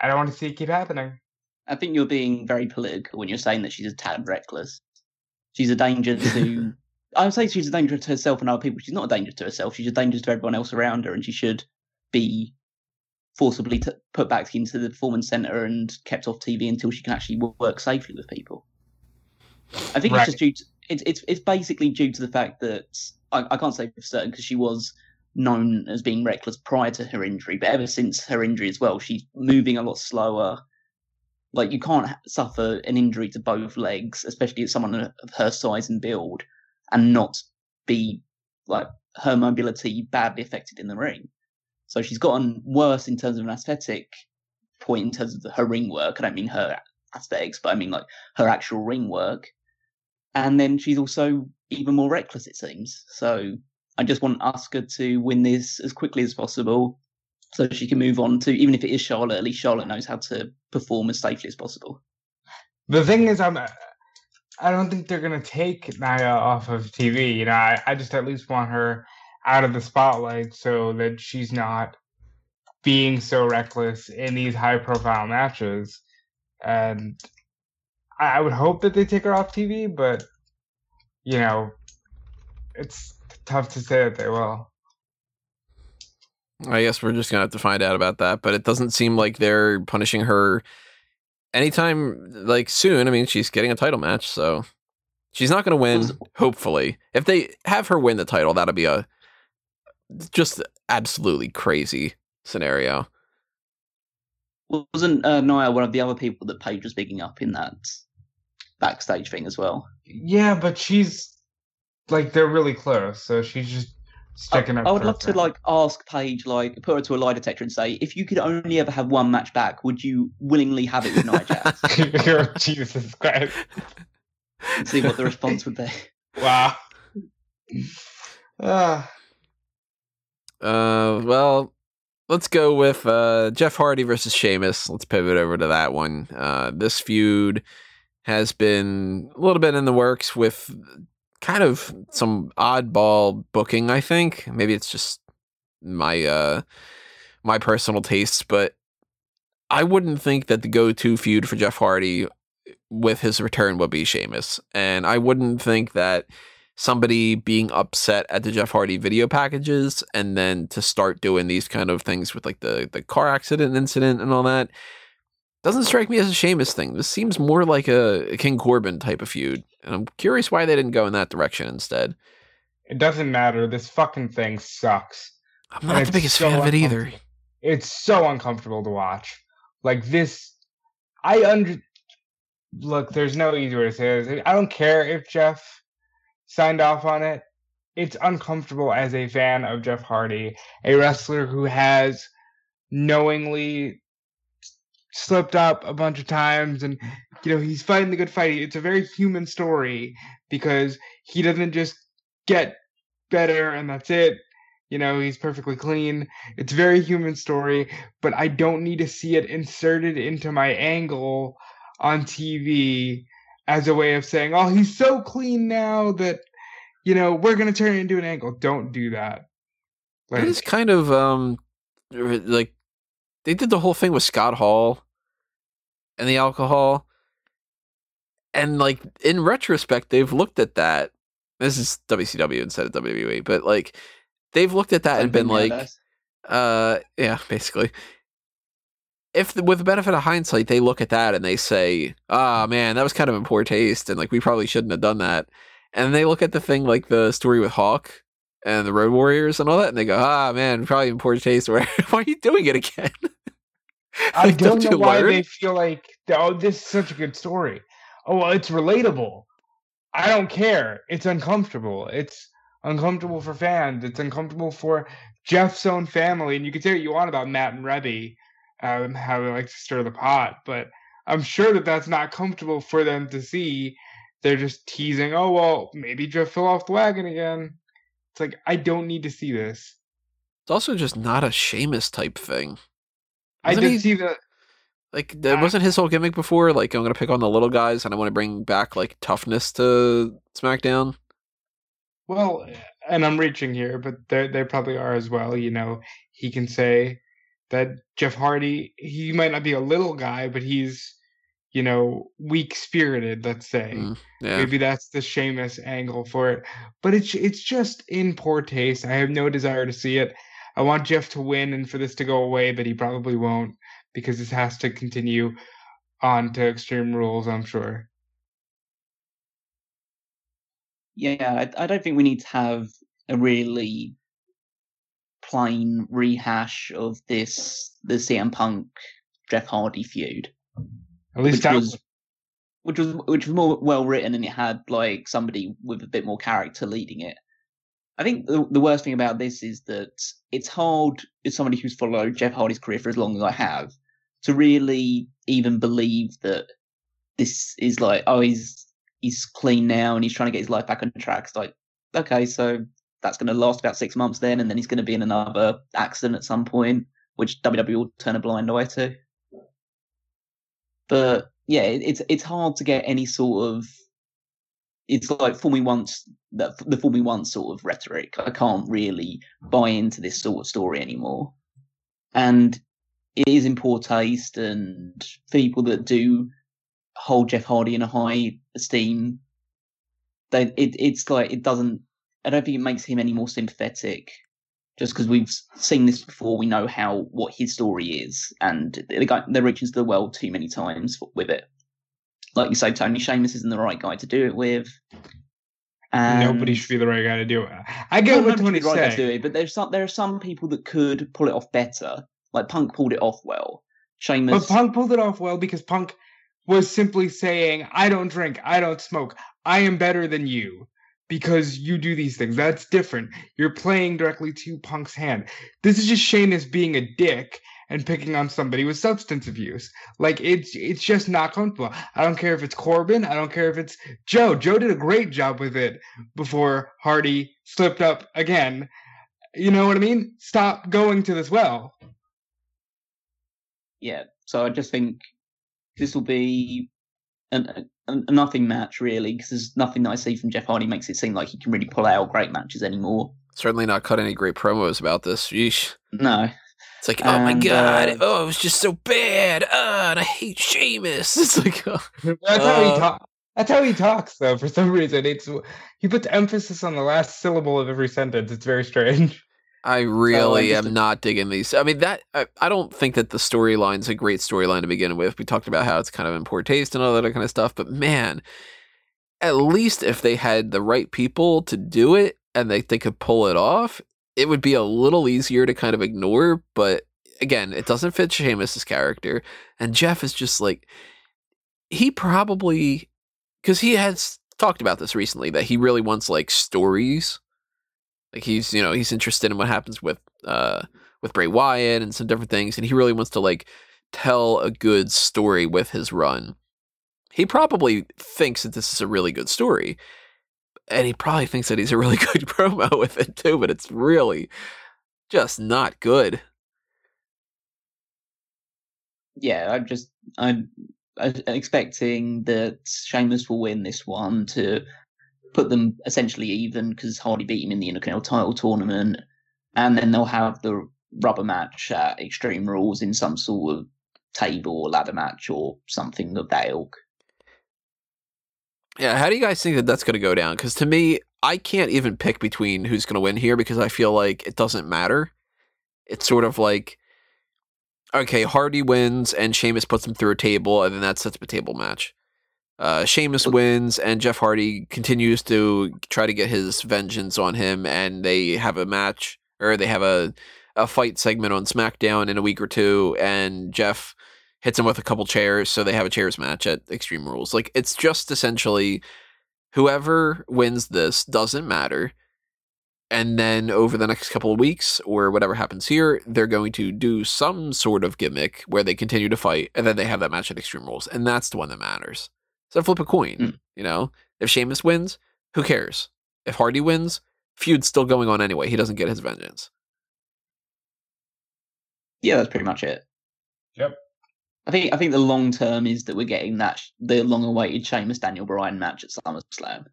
Speaker 2: I don't want to see it keep happening.
Speaker 3: I think you're being very political when you're saying that she's a tad reckless. She's a danger to. I would say she's a danger to herself and other people. She's not a danger to herself. She's a danger to everyone else around her, and she should be forcibly t- put back into the performance center and kept off TV until she can actually work safely with people. I think
Speaker 2: Right.
Speaker 3: it's just due to it's it's it's basically due to the fact that I, I can't say for certain because she was known as being reckless prior to her injury, but ever since her injury as well, she's moving a lot slower. Like you can't ha- suffer an injury to both legs, especially as someone of her size and build, and not be like her mobility badly affected in the ring. So she's gotten worse in terms of an aesthetic point in terms of her ring work. I don't mean her aesthetics, but I mean like her actual ring work. And then she's also even more reckless, it seems. So I just want Asuka to win this as quickly as possible so she can move on to, even if it is Charlotte, at least Charlotte knows how to perform as safely as possible.
Speaker 2: The thing is, I'm I don't think they're gonna take Nia off of TV. You know, I, I just at least want her out of the spotlight so that she's not being so reckless in these high profile matches. And I, I would hope that they take her off TV, but you know, it's tough to say that they will.
Speaker 1: I guess we're just gonna have to find out about that. But it doesn't seem like they're punishing her anytime like soon. I mean, she's getting a title match, so she's not gonna win. Hopefully, if they have her win the title, that'll be a just absolutely crazy scenario.
Speaker 3: Wasn't uh, Nia one of the other people that Paige was bigging up in that backstage thing as well?
Speaker 2: Yeah, but she's like they're really close, so she's just sticking up.
Speaker 3: I would
Speaker 2: for
Speaker 3: love to like ask Paige, like put her to a lie detector and say, if you could only ever have one match back, would you willingly have it with Nia Jax?
Speaker 2: Jesus Christ!
Speaker 3: and see what the response would be.
Speaker 2: Wow. Ah,
Speaker 1: Uh, well, let's go with uh, Jeff Hardy versus Sheamus. Let's pivot over to that one. Uh, this feud has been a little bit in the works with kind of some oddball booking. I think maybe it's just my uh, my personal tastes, but I wouldn't think that the go-to feud for Jeff Hardy with his return would be Sheamus, and I wouldn't think that somebody being upset at the Jeff Hardy video packages and then to start doing these kind of things with like the the car accident incident and all that doesn't strike me as a Sheamus thing. This seems more like a, a King Corbin type of feud, and I'm curious why they didn't go in that direction instead.
Speaker 2: it doesn't matter. This fucking thing sucks.
Speaker 1: I'm
Speaker 2: And
Speaker 1: not the biggest
Speaker 2: so
Speaker 1: fan of it either.
Speaker 2: It's so uncomfortable to watch. Like this, I under. Look, there's no easy way to say this. I don't care if Jeff signed off on it. It's uncomfortable as a fan of Jeff Hardy, a wrestler who has knowingly slipped up a bunch of times and you know he's fighting the good fight. It's a very human story because he doesn't just get better and that's it. You know he's perfectly clean. It's a very human story but i don't need to see it inserted into my angle on tv as a way of saying oh he's so clean now that you know we're going to turn it into an angle don't do that
Speaker 1: That is kind of um like they did the whole thing with Scott Hall and the alcohol. And like in retrospect, they've looked at that. This is WCW instead of WWE, but like they've looked at that and been like,
Speaker 3: Nowadays.
Speaker 1: uh, yeah, basically. If the, with the benefit of hindsight, they look at that and they say, "Ah, man, that was kind of in poor taste, and like we probably shouldn't have done that." And they look at the thing like the story with Hawk and the Road Warriors and all that, and they go, "Ah, man, probably in poor taste. Why are you doing it again?"
Speaker 2: I
Speaker 1: Like,
Speaker 2: don't know why
Speaker 1: learn?
Speaker 2: they feel like oh this is such a good story. Oh well, it's relatable. I don't care. It's uncomfortable. It's uncomfortable for fans. It's uncomfortable for Jeff's own family. And you can say what you want about Matt and Reby, um, how they like to stir the pot, but I'm sure that that's not comfortable for them to see. They're just teasing. Oh well, maybe Jeff fell off the wagon again. It's like I don't need to see this.
Speaker 1: It's also just not a Sheamus type thing.
Speaker 2: I
Speaker 1: Wasn't
Speaker 2: did
Speaker 1: he-
Speaker 2: see that.
Speaker 1: Like that
Speaker 2: Ah.
Speaker 1: wasn't his whole gimmick before. Like I'm gonna pick on the little guys, and I want to bring back like toughness to SmackDown.
Speaker 2: Well, and I'm reaching here, but they they probably are as well. You know, he can say that Jeff Hardy, he might not be a little guy, but he's, you know, weak spirited. Let's say
Speaker 1: Mm, yeah.
Speaker 2: maybe that's the Sheamus angle for it. But it's it's just in poor taste. I have no desire to see it. I want Jeff to win and for this to go away, but he probably won't because this has to continue on to Extreme Rules. I'm sure.
Speaker 3: Yeah, I, I don't think we need to have a really plain rehash of this the CM Punk Jeff Hardy feud,
Speaker 2: At least
Speaker 3: which
Speaker 2: that
Speaker 3: was which was which was more well written and it had like somebody with a bit more character leading it. I think the, the worst thing about this is that it's hard as somebody who's followed Jeff Hardy's career for as long as I have to really even believe that this is like oh he's he's clean now and he's trying to get his life back on track. It's like okay, so that's going to last about six months then, and then he's going to be in another accident at some point, which WWE will turn a blind eye to. But yeah, it, it's it's hard to get any sort of. It's like fool me once, the, the me once sort of rhetoric. I can't really buy into this sort of story anymore, and it is in poor taste. And people that do hold Jeff Hardy in a high esteem, they it it's like it doesn't. I don't think it makes him any more sympathetic just because we've seen this before, we know how what his story is, and they got they're reaching to the world too many times with it. Like you say, Tony Sheamus isn't the right guy to do it with. And
Speaker 2: nobody should be the right guy to do it. I get what
Speaker 3: nobody
Speaker 2: Tony's
Speaker 3: should be the right guy to
Speaker 2: saying.
Speaker 3: do it, but there's some there are some people that could pull it off better. Like Punk pulled it off well. Sheamus,
Speaker 2: But Punk pulled it off well because Punk was simply saying, I don't drink, I don't smoke, I am better than you. Because you do these things. That's different. You're playing directly to Punk's hand. This is just Sheamus being a dick and picking on somebody with substance abuse. Like it's it's just not comfortable. I don't care if it's Corbin. I don't care if it's Joe. Joe did a great job with it before Hardy slipped up again. You know what I mean? Stop going to this well.
Speaker 3: Yeah. So I just think this will be an, a, a nothing match really because there's nothing that I see from Jeff Hardy makes it seem like he can really pull out great matches anymore.
Speaker 1: Certainly not cut any great promos about this. Yeesh.
Speaker 3: No.
Speaker 1: It's like, oh my god,
Speaker 3: uh,
Speaker 1: oh, it was just so bad. Oh, and I hate Sheamus. It's like, oh.
Speaker 2: That's how
Speaker 1: Uh,
Speaker 2: he talks. That's how he talks, though. For some reason, it's he puts emphasis on the last syllable of every sentence. It's very strange.
Speaker 1: I really am not digging these. I mean, that I, I don't think that the storyline's a great storyline to begin with. We talked about how it's kind of in poor taste and all that kind of stuff, but man, at least if they had the right people to do it and they, they could pull it off, it would be a little easier to kind of ignore. But again, it doesn't fit Sheamus's character, and Jeff is just like he probably because he has talked about this recently that he really wants like stories like he's you know he's interested in what happens with uh with Bray Wyatt and some different things, and he really wants to like tell a good story with his run. He probably thinks that this is a really good story, and he probably thinks that he's a really good promo with it too. But it's really just not good.
Speaker 3: Yeah, I'm just I'm, I'm expecting that Sheamus will win this one to put them essentially even because Hardy beat him in the Intercontinental title tournament, and then they'll have the rubber match at Extreme Rules in some sort of table or ladder match or something of that ilk.
Speaker 1: Yeah, how do you guys think that that's going to go down? Because to me, I can't even pick between who's going to win here because I feel like it doesn't matter. It's sort of like, okay, Hardy wins and Sheamus puts him through a table, and then that sets up a table match. Uh, Sheamus wins and Jeff Hardy continues to try to get his vengeance on him, and they have a match or they have a a fight segment on SmackDown in a week or two, and Jeff hits him with a couple chairs, so they have a chairs match at Extreme Rules. Like it's just essentially whoever wins this doesn't matter. And then over the next couple of weeks or whatever happens here, they're going to do some sort of gimmick where they continue to fight, and then they have that match at Extreme Rules, and that's the one that matters. So flip a coin,
Speaker 3: Mm.
Speaker 1: you know. If Sheamus wins, who cares? If Hardy wins, feud's still going on anyway. He doesn't get his vengeance.
Speaker 3: Yeah, that's pretty much it.
Speaker 2: Yep.
Speaker 3: I think I think the long term is that we're getting that sh- the long awaited Sheamus Daniel Bryan match at SummerSlam.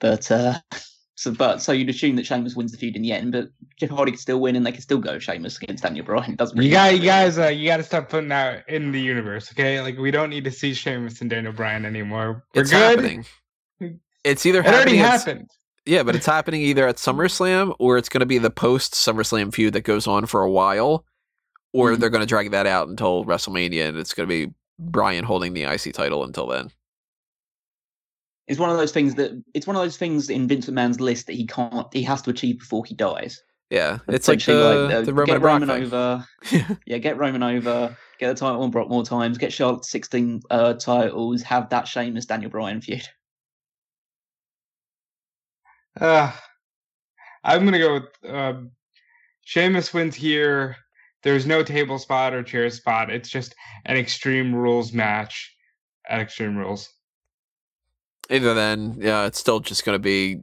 Speaker 3: But uh so but so you'd assume that Sheamus wins the feud in the end, but Jeff Hardy could still win and they could still go Sheamus against Daniel Bryan. It doesn't really
Speaker 2: You got,
Speaker 3: matter,
Speaker 2: you guys, uh, you got to start putting out in the universe, okay? Like we don't need to see Sheamus and Daniel Bryan anymore. We're
Speaker 1: it's
Speaker 2: good.
Speaker 1: happening. It's either
Speaker 2: It already
Speaker 1: happening at-
Speaker 2: happened.
Speaker 1: Yeah, but it's happening either at SummerSlam or it's going to be the post SummerSlam feud that goes on for a while, or
Speaker 3: Mhm.
Speaker 1: they're going to drag that out until WrestleMania and it's going to be Bryan holding the IC title until then.
Speaker 3: It's one of those things that it's one of those things in Vince McMahon's list that he can't he has to achieve before he dies.
Speaker 1: Yeah, it's like the,
Speaker 3: Essentially, uh,
Speaker 1: the Roman
Speaker 3: get Roman
Speaker 1: thing.
Speaker 3: over. Yeah, get Roman over, get the title on Brock more times, get Charlotte 16 uh, titles, have that Sheamus Daniel Bryan feud.
Speaker 2: Uh, I'm gonna go with um, Sheamus wins here. There's no table spot or chair spot. It's just an Extreme Rules match at Extreme Rules.
Speaker 1: Either then, yeah, it's still just going to be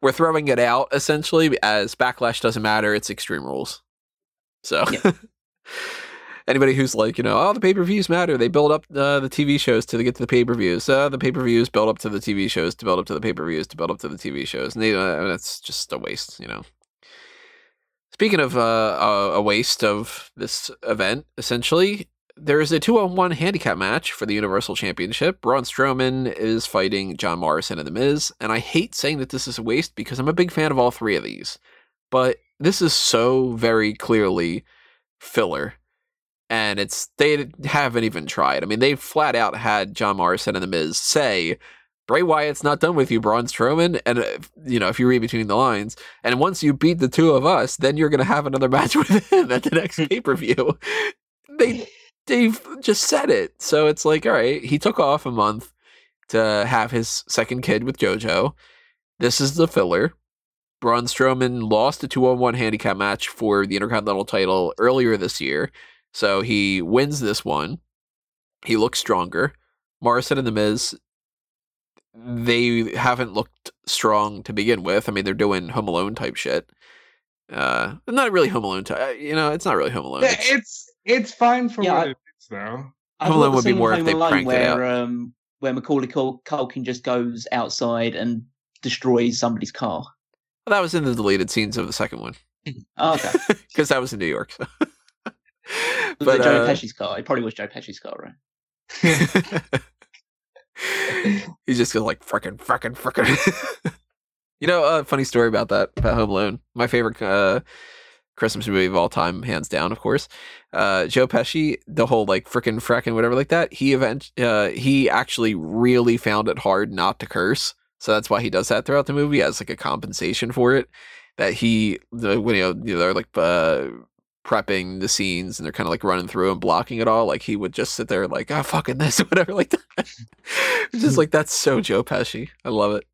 Speaker 1: we're throwing it out essentially as backlash doesn't matter. It's Extreme Rules. So. Anybody who's like, you know, oh, the pay per views matter. They build up uh, the TV shows to get to the pay per views. Uh, the pay per views build up to the TV shows to build up to the pay per views to build up to the TV shows. And they, uh, that's just a waste, you know. Speaking of uh, a waste of this event, essentially, there is a two on one handicap match for the Universal Championship. Braun Strowman is fighting John Morrison and The Miz. And I hate saying that this is a waste because I'm a big fan of all three of these. But this is so very clearly filler. And it's they haven't even tried. I mean, they flat out had John Morrison and The Miz say, Bray Wyatt's not done with you, Braun Strowman. And, uh, you know, if you read between the lines, and once you beat the two of us, then you're going to have another match with him at the next pay per view. They they've just said it. So it's like, all right, he took off a month. to have his second kid with JoJo. This is the filler. Braun Strowman lost a two on one handicap match for the Intercontinental title earlier this year. So he wins this one. He looks stronger. Morrison and The Miz, they haven't looked strong to begin with. I mean, they're doing Home Alone type shit. Uh, not really Home Alone type. You know, it's not really Home Alone. It's,
Speaker 2: It's it's fine for
Speaker 3: Yeah,
Speaker 2: what
Speaker 3: I-
Speaker 2: it is, though.
Speaker 3: I
Speaker 1: Home Alone would be
Speaker 3: scene
Speaker 1: more if they
Speaker 3: Alone
Speaker 1: pranked it
Speaker 3: where, Um, where Macaulay Cul- Culkin just goes outside and destroys somebody's car.
Speaker 1: that was in the deleted scenes of the second one
Speaker 3: Oh, okay.
Speaker 1: because that was in New York. So.
Speaker 3: Was
Speaker 1: but
Speaker 3: it Joe
Speaker 1: uh,
Speaker 3: Pesci's car? It probably was Joe Pesci's car, right?
Speaker 1: He's just goes like frickin' frickin' frickin'. you know, a funny story about that about Home Alone. My favorite uh, Christmas movie of all time, hands down, of course. Uh, Joe Pesci, the whole like frickin' frickin' whatever like that. He event uh, he actually really found it hard not to curse, so that's why he does that throughout the movie as like a compensation for it. That he the when you know, they're like uh prepping the scenes and they're kind of like running through and blocking it all. Like he would just sit there like, ah, fucking this, whatever, like that. Just like that's so Joe Pesci. I love it.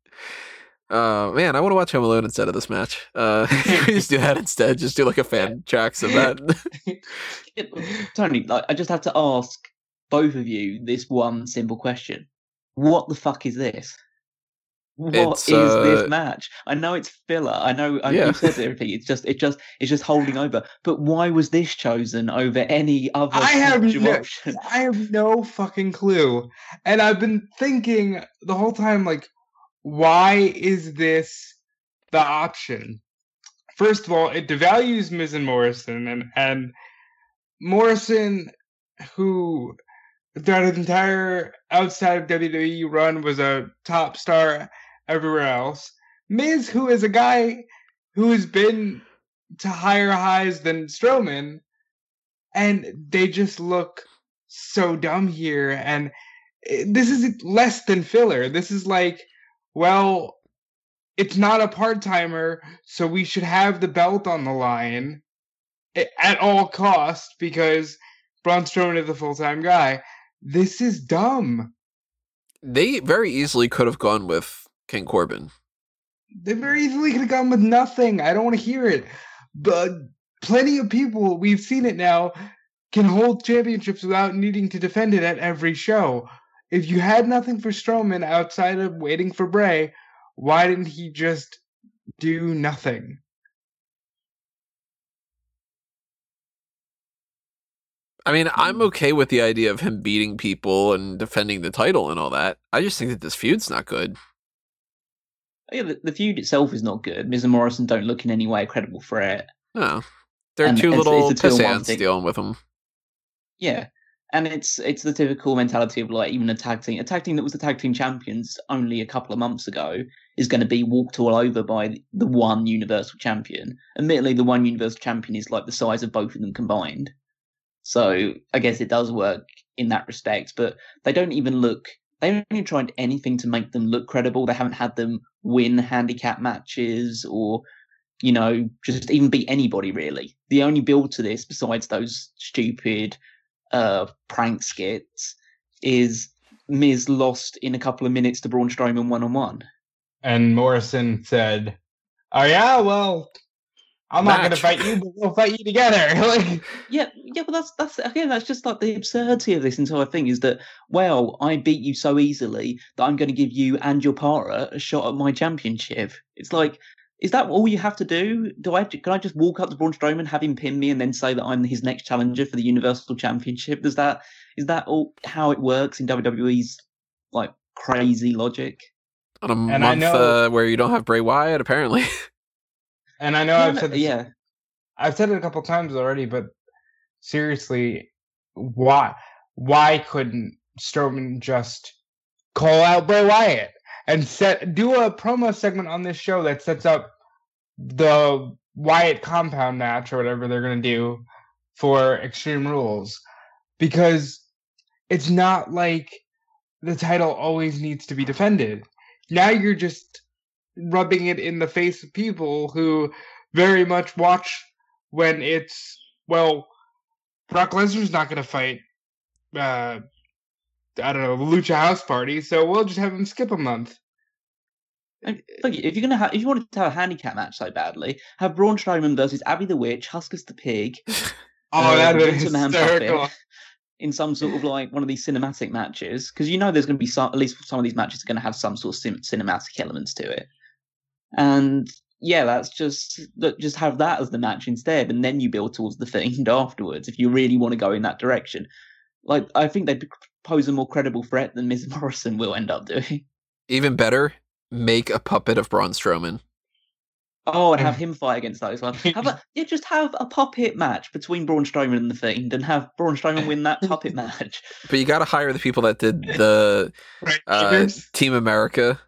Speaker 1: Uh, man, I want to watch Home Alone instead of this match. Uh, just do that instead. Just do like a fan tracks of that.
Speaker 3: Tony, like, I just have to ask both of you this one simple question: What the fuck is this? What is
Speaker 1: It's, uh,
Speaker 3: this match? I know it's filler. I know I,
Speaker 1: Yeah.
Speaker 3: you've said everything. It's just, it just, it's just holding over. But why was this chosen over any other
Speaker 2: I have no-
Speaker 3: option?
Speaker 2: I have no fucking clue. And I've been thinking the whole time, like, why is this the option? First of all, it devalues Miz and Morrison, and and Morrison, who throughout his entire outside of WWE run was a top star everywhere else. Miz, who is a guy who has been to higher highs than Strowman, and they just look so dumb here. And eh, this is less than filler. This is like, well, it's not a part timer, so we should have the belt on the line at all costs because Braun Strowman is the full time guy. This is dumb.
Speaker 1: they very easily could have gone with King Corbin.
Speaker 2: They very easily could have gone with nothing. I don't want to hear it. But plenty of people, we've seen it now, can hold championships without needing to defend it at every show. If you had nothing for Strowman outside of waiting for Bray, why didn't he just do nothing?
Speaker 1: I mean, I'm
Speaker 3: Hmm.
Speaker 1: okay with the idea of him beating people and defending the title and all that. I just think that this feud's not good.
Speaker 3: Yeah, the, the feud itself is not good. Miz and Morrison don't look in any way a credible threat.
Speaker 1: No, they're
Speaker 3: And
Speaker 1: two
Speaker 3: it's-
Speaker 1: little
Speaker 3: it's a two-on-one
Speaker 1: pissants dealing with him.
Speaker 3: Yeah. And it's it's the typical mentality of like even a tag team, a tag team that was the tag team champions only a couple of months ago is going to be walked all over by the one universal champion. Admittedly, the one universal champion is like the size of both of them combined. So I guess it does work in that respect, but they don't even look. They haven't even tried anything to make them look credible. They haven't had them win handicap matches or, you know, just even beat anybody really. The only build to this, besides those stupid uh, prank skits is Miz lost in a couple of minutes to Braun Strowman one on one.
Speaker 2: And Morrison said, Oh, yeah, well, I'm not going to fight you, but we'll fight you together. like,
Speaker 3: Yeah, yeah, but that's that's again that's just like the absurdity of this entire thing is that well, I beat you so easily that I'm going to give you and your partner a shot at my championship. It's like. Is that all you have to do? Do I can I just walk up to Braun Strowman, have him pin me, and then say that I'm his next challenger for the Universal Championship? Does that is that all how it works in WWE's like crazy logic?
Speaker 1: On a
Speaker 2: And I
Speaker 1: month
Speaker 2: know-
Speaker 1: uh, where you don't have Bray Wyatt, apparently.
Speaker 2: and I know
Speaker 3: yeah,
Speaker 2: I've said this
Speaker 3: yeah,
Speaker 2: I've said it a couple times already, but seriously, why why couldn't Strowman just call out Bray Wyatt and set do a promo segment on this show that sets up the Wyatt compound match or whatever they're gonna do for Extreme Rules? Because it's not like the title always needs to be defended. Now you're just rubbing it in the face of people who very much watch when it's well, Brock Lesnar's not going to fight uh, I don't know Lucha House Party, so we'll just have him skip a month.
Speaker 3: And look, if you're gonna have, if you wanted to have a handicap match so badly, have Braun Strowman versus Abby the Witch, Huskus the Pig,
Speaker 2: Oh,
Speaker 3: uh,
Speaker 2: that'd be
Speaker 3: Vince McMahon puppet
Speaker 2: hysterical.
Speaker 3: in some sort of like one of these cinematic matches, because you know there's going to be some, at least some of these matches are going to have some sort of cin- cinematic elements to it, and yeah, that's just that just have that as the match instead, and then you build towards the fiend afterwards if you really want to go in that direction. Like I think they'd pose a more credible threat than Miz Morrison will end up doing.
Speaker 1: Even better, make a puppet of Braun Strowman.
Speaker 3: Oh, and have him fight against those ones. Have a, yeah, just have a puppet match between Braun Strowman and the Fiend, and have Braun Strowman win that puppet match.
Speaker 1: But you got to hire the people that did the uh, Team America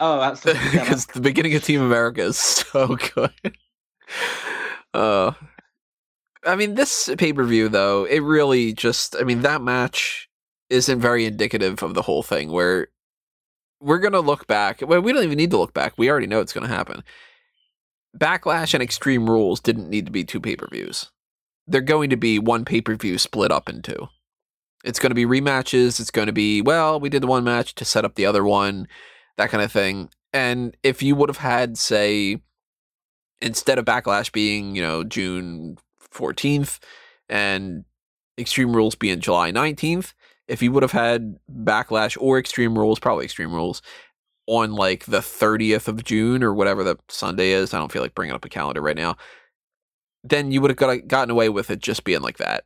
Speaker 3: Oh, absolutely.
Speaker 1: because the beginning of Team America is so good. uh, I mean, this pay per view though, it really just, I mean, that match isn't very indicative of the whole thing. Where we're gonna look back. Well, we don't even need to look back. We already know it's gonna happen. Backlash and Extreme Rules didn't need to be two pay per views. They're going to be one pay per view split up in two. It's going to be rematches. It's going to be, well, we did the one match to set up the other one, that kind of thing. And if you would have had, say, instead of Backlash being, you know, June 14th and Extreme Rules being July 19th, if you would have had Backlash or Extreme Rules, probably Extreme Rules, on like the 30th of June or whatever the Sunday is, I don't feel like bringing up a calendar right now, then you would have got, gotten away with it just being like that.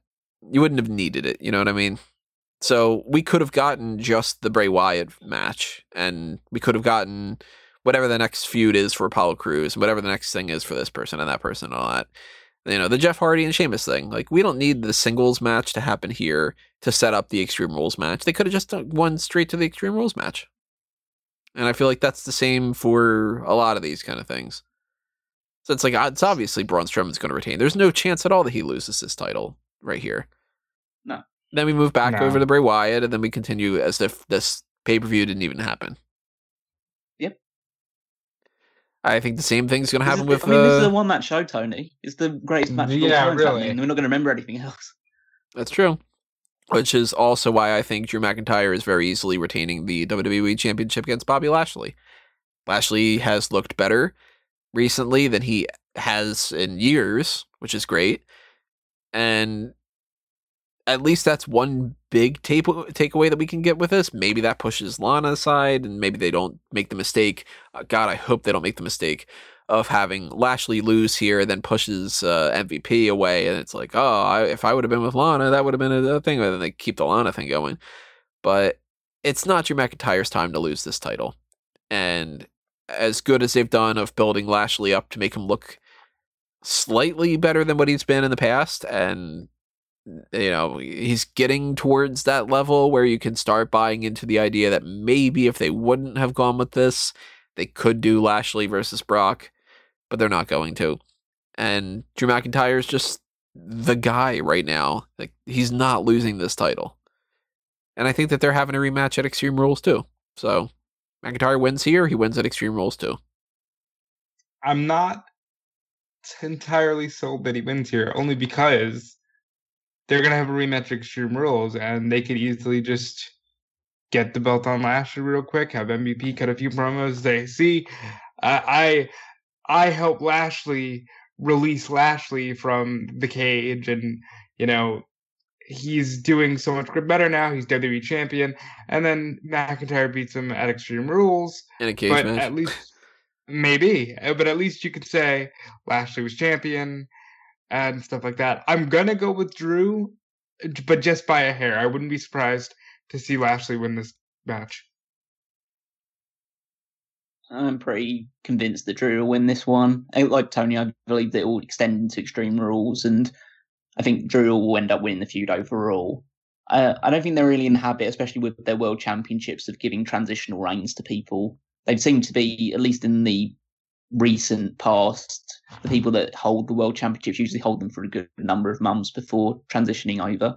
Speaker 1: You wouldn't have needed it. You know what I mean? So we could have gotten just the Bray Wyatt match, and we could have gotten whatever the next feud is for Apollo Crews, and whatever the next thing is for this person and that person and all that. You know, the Jeff Hardy and Sheamus thing. Like, we don't need the singles match to happen here to set up the Extreme Rules match. They could have just done one straight to the Extreme Rules match. And I feel like that's the same for a lot of these kind of things. So it's like, it's obviously Braun Strowman's going to retain. There's no chance at all that he loses this title right here.
Speaker 3: No.
Speaker 1: Then we move back
Speaker 2: No.
Speaker 1: over to Bray Wyatt, and then we continue as if this pay per view didn't even happen.
Speaker 3: Yep.
Speaker 1: I think the same thing's going to
Speaker 3: This
Speaker 1: happen
Speaker 3: is
Speaker 1: with.
Speaker 3: I mean, this is
Speaker 1: uh,
Speaker 3: a one match show, Tony. It's the greatest match of all
Speaker 2: Yeah,
Speaker 3: time.
Speaker 2: really.
Speaker 3: happening. We're not going to remember anything else.
Speaker 1: That's true. Which is also why I think Drew McIntyre is very easily retaining the WWE Championship against Bobby Lashley. Lashley has looked better recently than he has in years, which is great. And at least that's one big tape- takeaway that we can get with this. Maybe that pushes Lana aside, and maybe they don't make the mistake. Uh, God, I hope they don't make the mistake of having Lashley lose here, then pushes uh, MVP away, and it's like, oh, I, if I would have been with Lana, that would have been a, a thing. And then they keep the Lana thing going, but it's not Drew McIntyre's time to lose this title. And as good as they've done of building Lashley up to make him look slightly better than what he's been in the past, and you know he's getting towards that level where you can start buying into the idea that maybe if they wouldn't have gone with this, they could do Lashley versus Brock but they're not going to. And Drew McIntyre is just the guy right now. Like he's not losing this title. And I think that they're having a rematch at Extreme Rules too. So McIntyre wins here, he wins at Extreme Rules too.
Speaker 2: I'm not entirely sold that he wins here, only because they're gonna have a rematch of Extreme Rules, and they could easily just get the belt on Lashley real quick, have MVP cut a few promos. They see, I I, I help Lashley release Lashley from the cage, and you know he's doing so much better now. He's WWE champion, and then McIntyre beats him at Extreme Rules
Speaker 1: In a cage
Speaker 2: but
Speaker 1: match.
Speaker 2: at least maybe but at least you could say lashley was champion and stuff like that i'm gonna go with drew but just by a hair i wouldn't be surprised to see lashley win this match
Speaker 3: I'm pretty convinced that Drew will win this one. Like Tony, I believe that it will extend into Extreme Rules, and I think Drew will end up winning the feud overall. Uh, I don't think they're really in the habit, especially with their world championships, of giving transitional reigns to people. They seem to be, at least in the recent past, the people that hold the world championships usually hold them for a good number of months before transitioning over.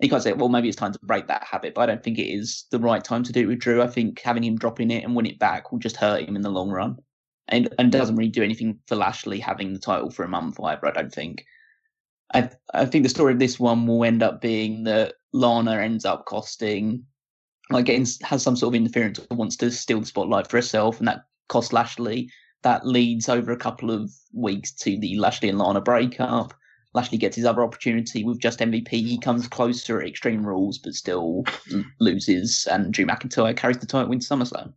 Speaker 3: You can't say, well, maybe it's time to break that habit, but I don't think it is the right time to do it with Drew. I think having him drop in it and win it back will just hurt him in the long run. And and doesn't really do anything for Lashley having the title for a month either, I don't think. I I think the story of this one will end up being that Lana ends up costing like getting has some sort of interference or wants to steal the spotlight for herself, and that costs Lashley. That leads over a couple of weeks to the Lashley and Lana breakup. Lashley gets his other opportunity with just MVP. He comes closer at Extreme Rules, but still loses, and Drew McIntyre carries the title into SummerSlam.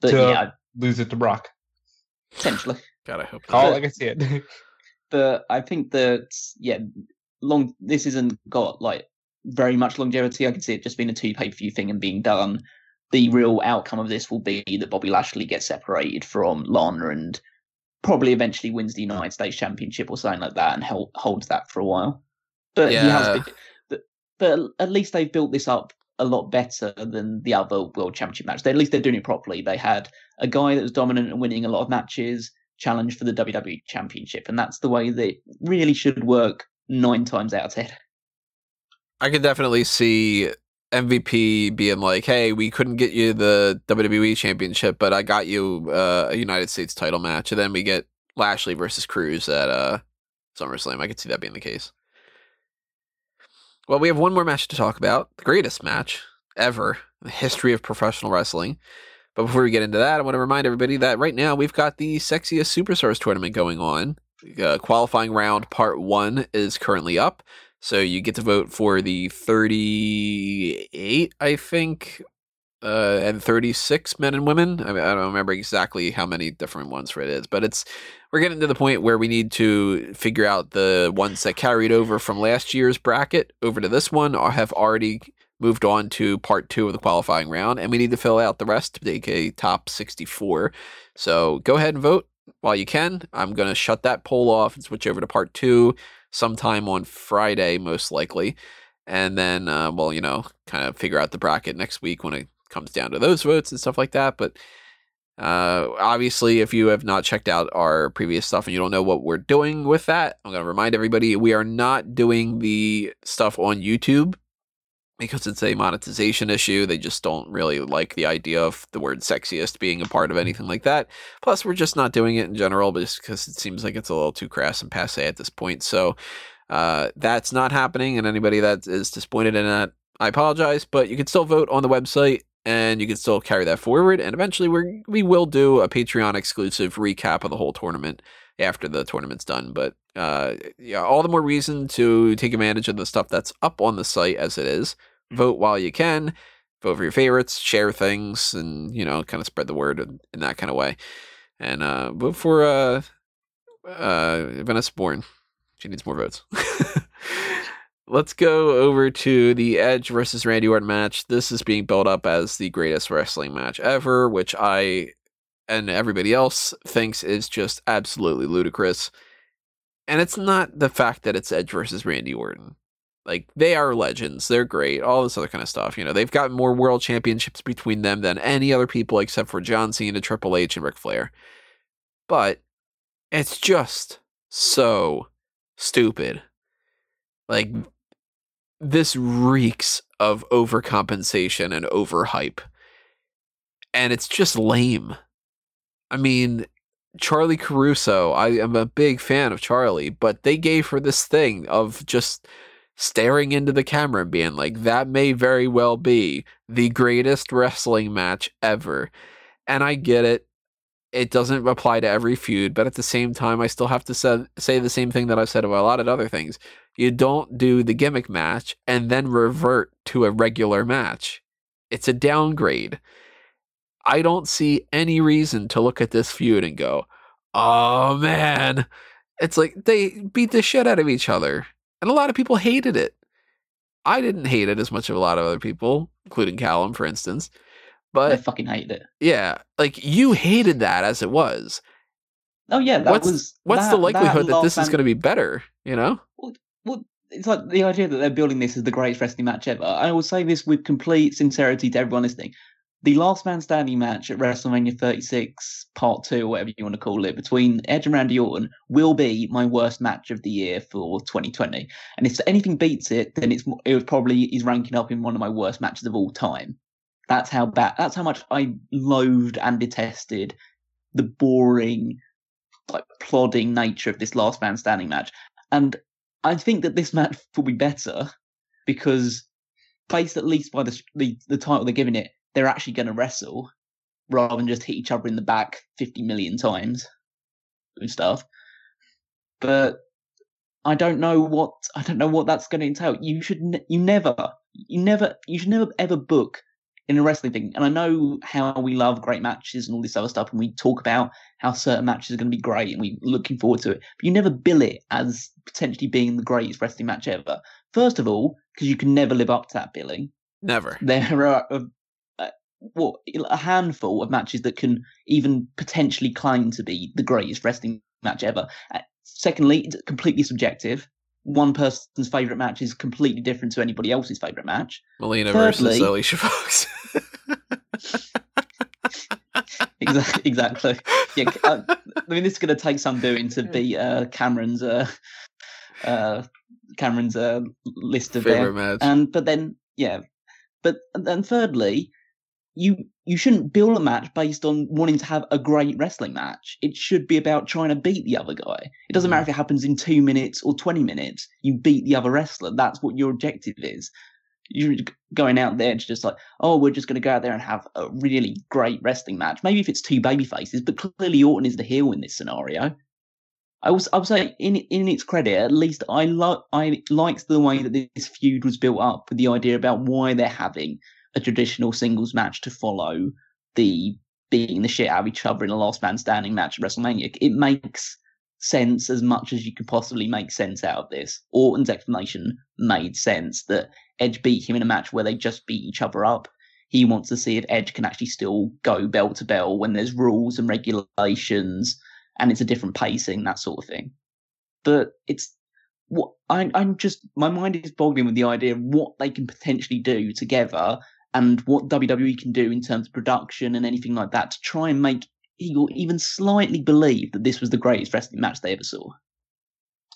Speaker 3: But
Speaker 2: To- uh,
Speaker 3: yeah,
Speaker 2: Lose it to Brock.
Speaker 3: essentially.
Speaker 1: God, I hope.
Speaker 2: Call
Speaker 1: not.
Speaker 2: it like I can see it.
Speaker 3: but I think that yeah, long this isn't got like very much longevity. I can see it just being a two pay per view thing and being done. The real outcome of this will be that Bobby Lashley gets separated from Lana and probably eventually wins the United States Championship or something like that and held, holds that for a while. But
Speaker 1: Yeah.
Speaker 3: been, but, but at least they've built this up a lot better than the other World Championship match. They, at least they're doing it properly. They had a guy that was dominant and winning a lot of matches challenge for the WWE Championship, and that's the way that it really should work nine times out of ten.
Speaker 1: I could definitely see MVP being like, "Hey, we couldn't get you the WWE Championship, but I got you uh, a United States title match," and then we get Lashley versus Crews at uh, SummerSlam. I could see that being the case. Well, we have one more match to talk about, the greatest match ever in the history of professional wrestling. But before we get into that, I want to remind everybody that right now we've got the Sexiest Superstars tournament going on. Uh, qualifying round part one is currently up. So you get to vote for the 38, I think, uh, and 36 men and women. I, mean, I don't remember exactly how many different ones for it is, but it's we're getting to the point where we need to figure out the ones that carried over from last year's bracket over to this one or have already moved on to part two of the qualifying round, and we need to fill out the rest to make a top 64. So go ahead and vote while you can. I'm going to shut that poll off and switch over to part two sometime on Friday, most likely. And then, uh, well, you know, kind of figure out the bracket next week when it comes down to those votes and stuff like that. But uh, obviously, if you have not checked out our previous stuff and you don't know what we're doing with that, I'm going to remind everybody we are not doing the stuff on YouTube because it's a monetization issue. They just don't really like the idea of the word sexiest being a part of anything like that. Plus, we're just not doing it in general, just because it seems like it's a little too crass and passe at this point. So uh, that's not happening. And anybody that is disappointed in that, I apologize. But you can still vote on the website, and you can still carry that forward. And eventually, we we will do a Patreon exclusive recap of the whole tournament after the tournament's done. But uh, yeah, all the more reason to take advantage of the stuff that's up on the site as it is. Vote while you can. Vote for your favorites. Share things, and you know, kind of spread the word in, in that kind of way. And uh, vote for uh, uh, Vanessa Borne. She needs more votes. Let's go over to the Edge versus Randy Orton match. This is being built up as the greatest wrestling match ever, which I and everybody else thinks is just absolutely ludicrous. And it's not the fact that it's Edge versus Randy Orton. Like they are legends, they're great, all this other kind of stuff. You know, they've got more world championships between them than any other people except for John Cena, Triple H, and Ric Flair. But it's just so stupid. Like this reeks of overcompensation and overhype. And it's just lame. I mean, Charly Caruso, I am a big fan of Charly, but they gave her this thing of just staring into the camera and being like, that may very well be the greatest wrestling match ever. And I get it. It doesn't apply to every feud, but at the same time, I still have to say, say the same thing that I've said about a lot of other things. You don't do the gimmick match and then revert to a regular match. It's a downgrade. I don't see any reason to look at this feud and go, oh man. It's like they beat the shit out of each other. And a lot of people hated it. I didn't hate it as much as a lot of other people, including Callum, for instance. But I
Speaker 3: fucking hated it.
Speaker 1: yeah, like you hated that as it was.
Speaker 3: Oh yeah, that
Speaker 1: what's
Speaker 3: was.
Speaker 1: what's
Speaker 3: that,
Speaker 1: the likelihood that,
Speaker 3: last
Speaker 1: this is going to be better? You know?
Speaker 3: Well, it's like the idea that they're building this as the greatest wrestling match ever. I will say this with complete sincerity to everyone listening. The last man standing match at WrestleMania 36, part two, or whatever you want to call it, between Edge and Randy Orton will be my worst match of the year for 2020. And if anything beats it, then it's it was probably is ranking up in one of my worst matches of all time. That's how bad. That's how much I loathed and detested the boring, like plodding nature of this last man standing match. And I think that this match will be better because based at least by the the, the title they're giving it, they're actually going to wrestle rather than just hit each other in the back 50 million times and stuff. But I don't know what I don't know what that's going to entail. You should you never you never you should never ever book in a wrestling thing. And I know how we love great matches and all this other stuff, and we talk about how certain matches are going to be great, and we're looking forward to it. But you never bill it as potentially being the greatest wrestling match ever. First of all, because you can never live up to that billing.
Speaker 1: Never.
Speaker 3: There are uh, what a handful of matches that can even potentially claim to be the greatest wrestling match ever. Uh, secondly, it's completely subjective. One person's favorite match is completely different to anybody else's favorite match.
Speaker 1: Melina
Speaker 3: Thirdly-
Speaker 1: versus Alicia Fox.
Speaker 3: Exactly. exactly. Yeah, uh, I mean, this is going to take some doing to beat uh, Cameron's uh, uh, Cameron's uh, list of
Speaker 1: Favorite
Speaker 3: their
Speaker 1: match.
Speaker 3: and but then yeah, but and then thirdly, you you shouldn't build a match based on wanting to have a great wrestling match. It should be about trying to beat the other guy. It doesn't mm. matter if it happens in two minutes or twenty minutes. You beat the other wrestler. That's what your objective is. You're going out there to just like, oh, we're just going to go out there and have a really great wrestling match. Maybe if it's two baby faces, but clearly Orton is the heel in this scenario. I was, I would say, in in its credit, at least I like I liked the way that this feud was built up with the idea about why they're having a traditional singles match to follow the beating the shit out of each other in a last man standing match at WrestleMania. It makes sense as much as you could possibly make sense out of this. Orton's explanation made sense that Edge beat him in a match where they just beat each other up. He wants to see if Edge can actually still go bell to bell when there's rules and regulations and it's a different pacing, that sort of thing. But it's what I, I'm just my mind is boggling with the idea of what they can potentially do together and what WWE can do in terms of production and anything like that to try and make Eagle even slightly believe that this was the greatest wrestling match they ever saw.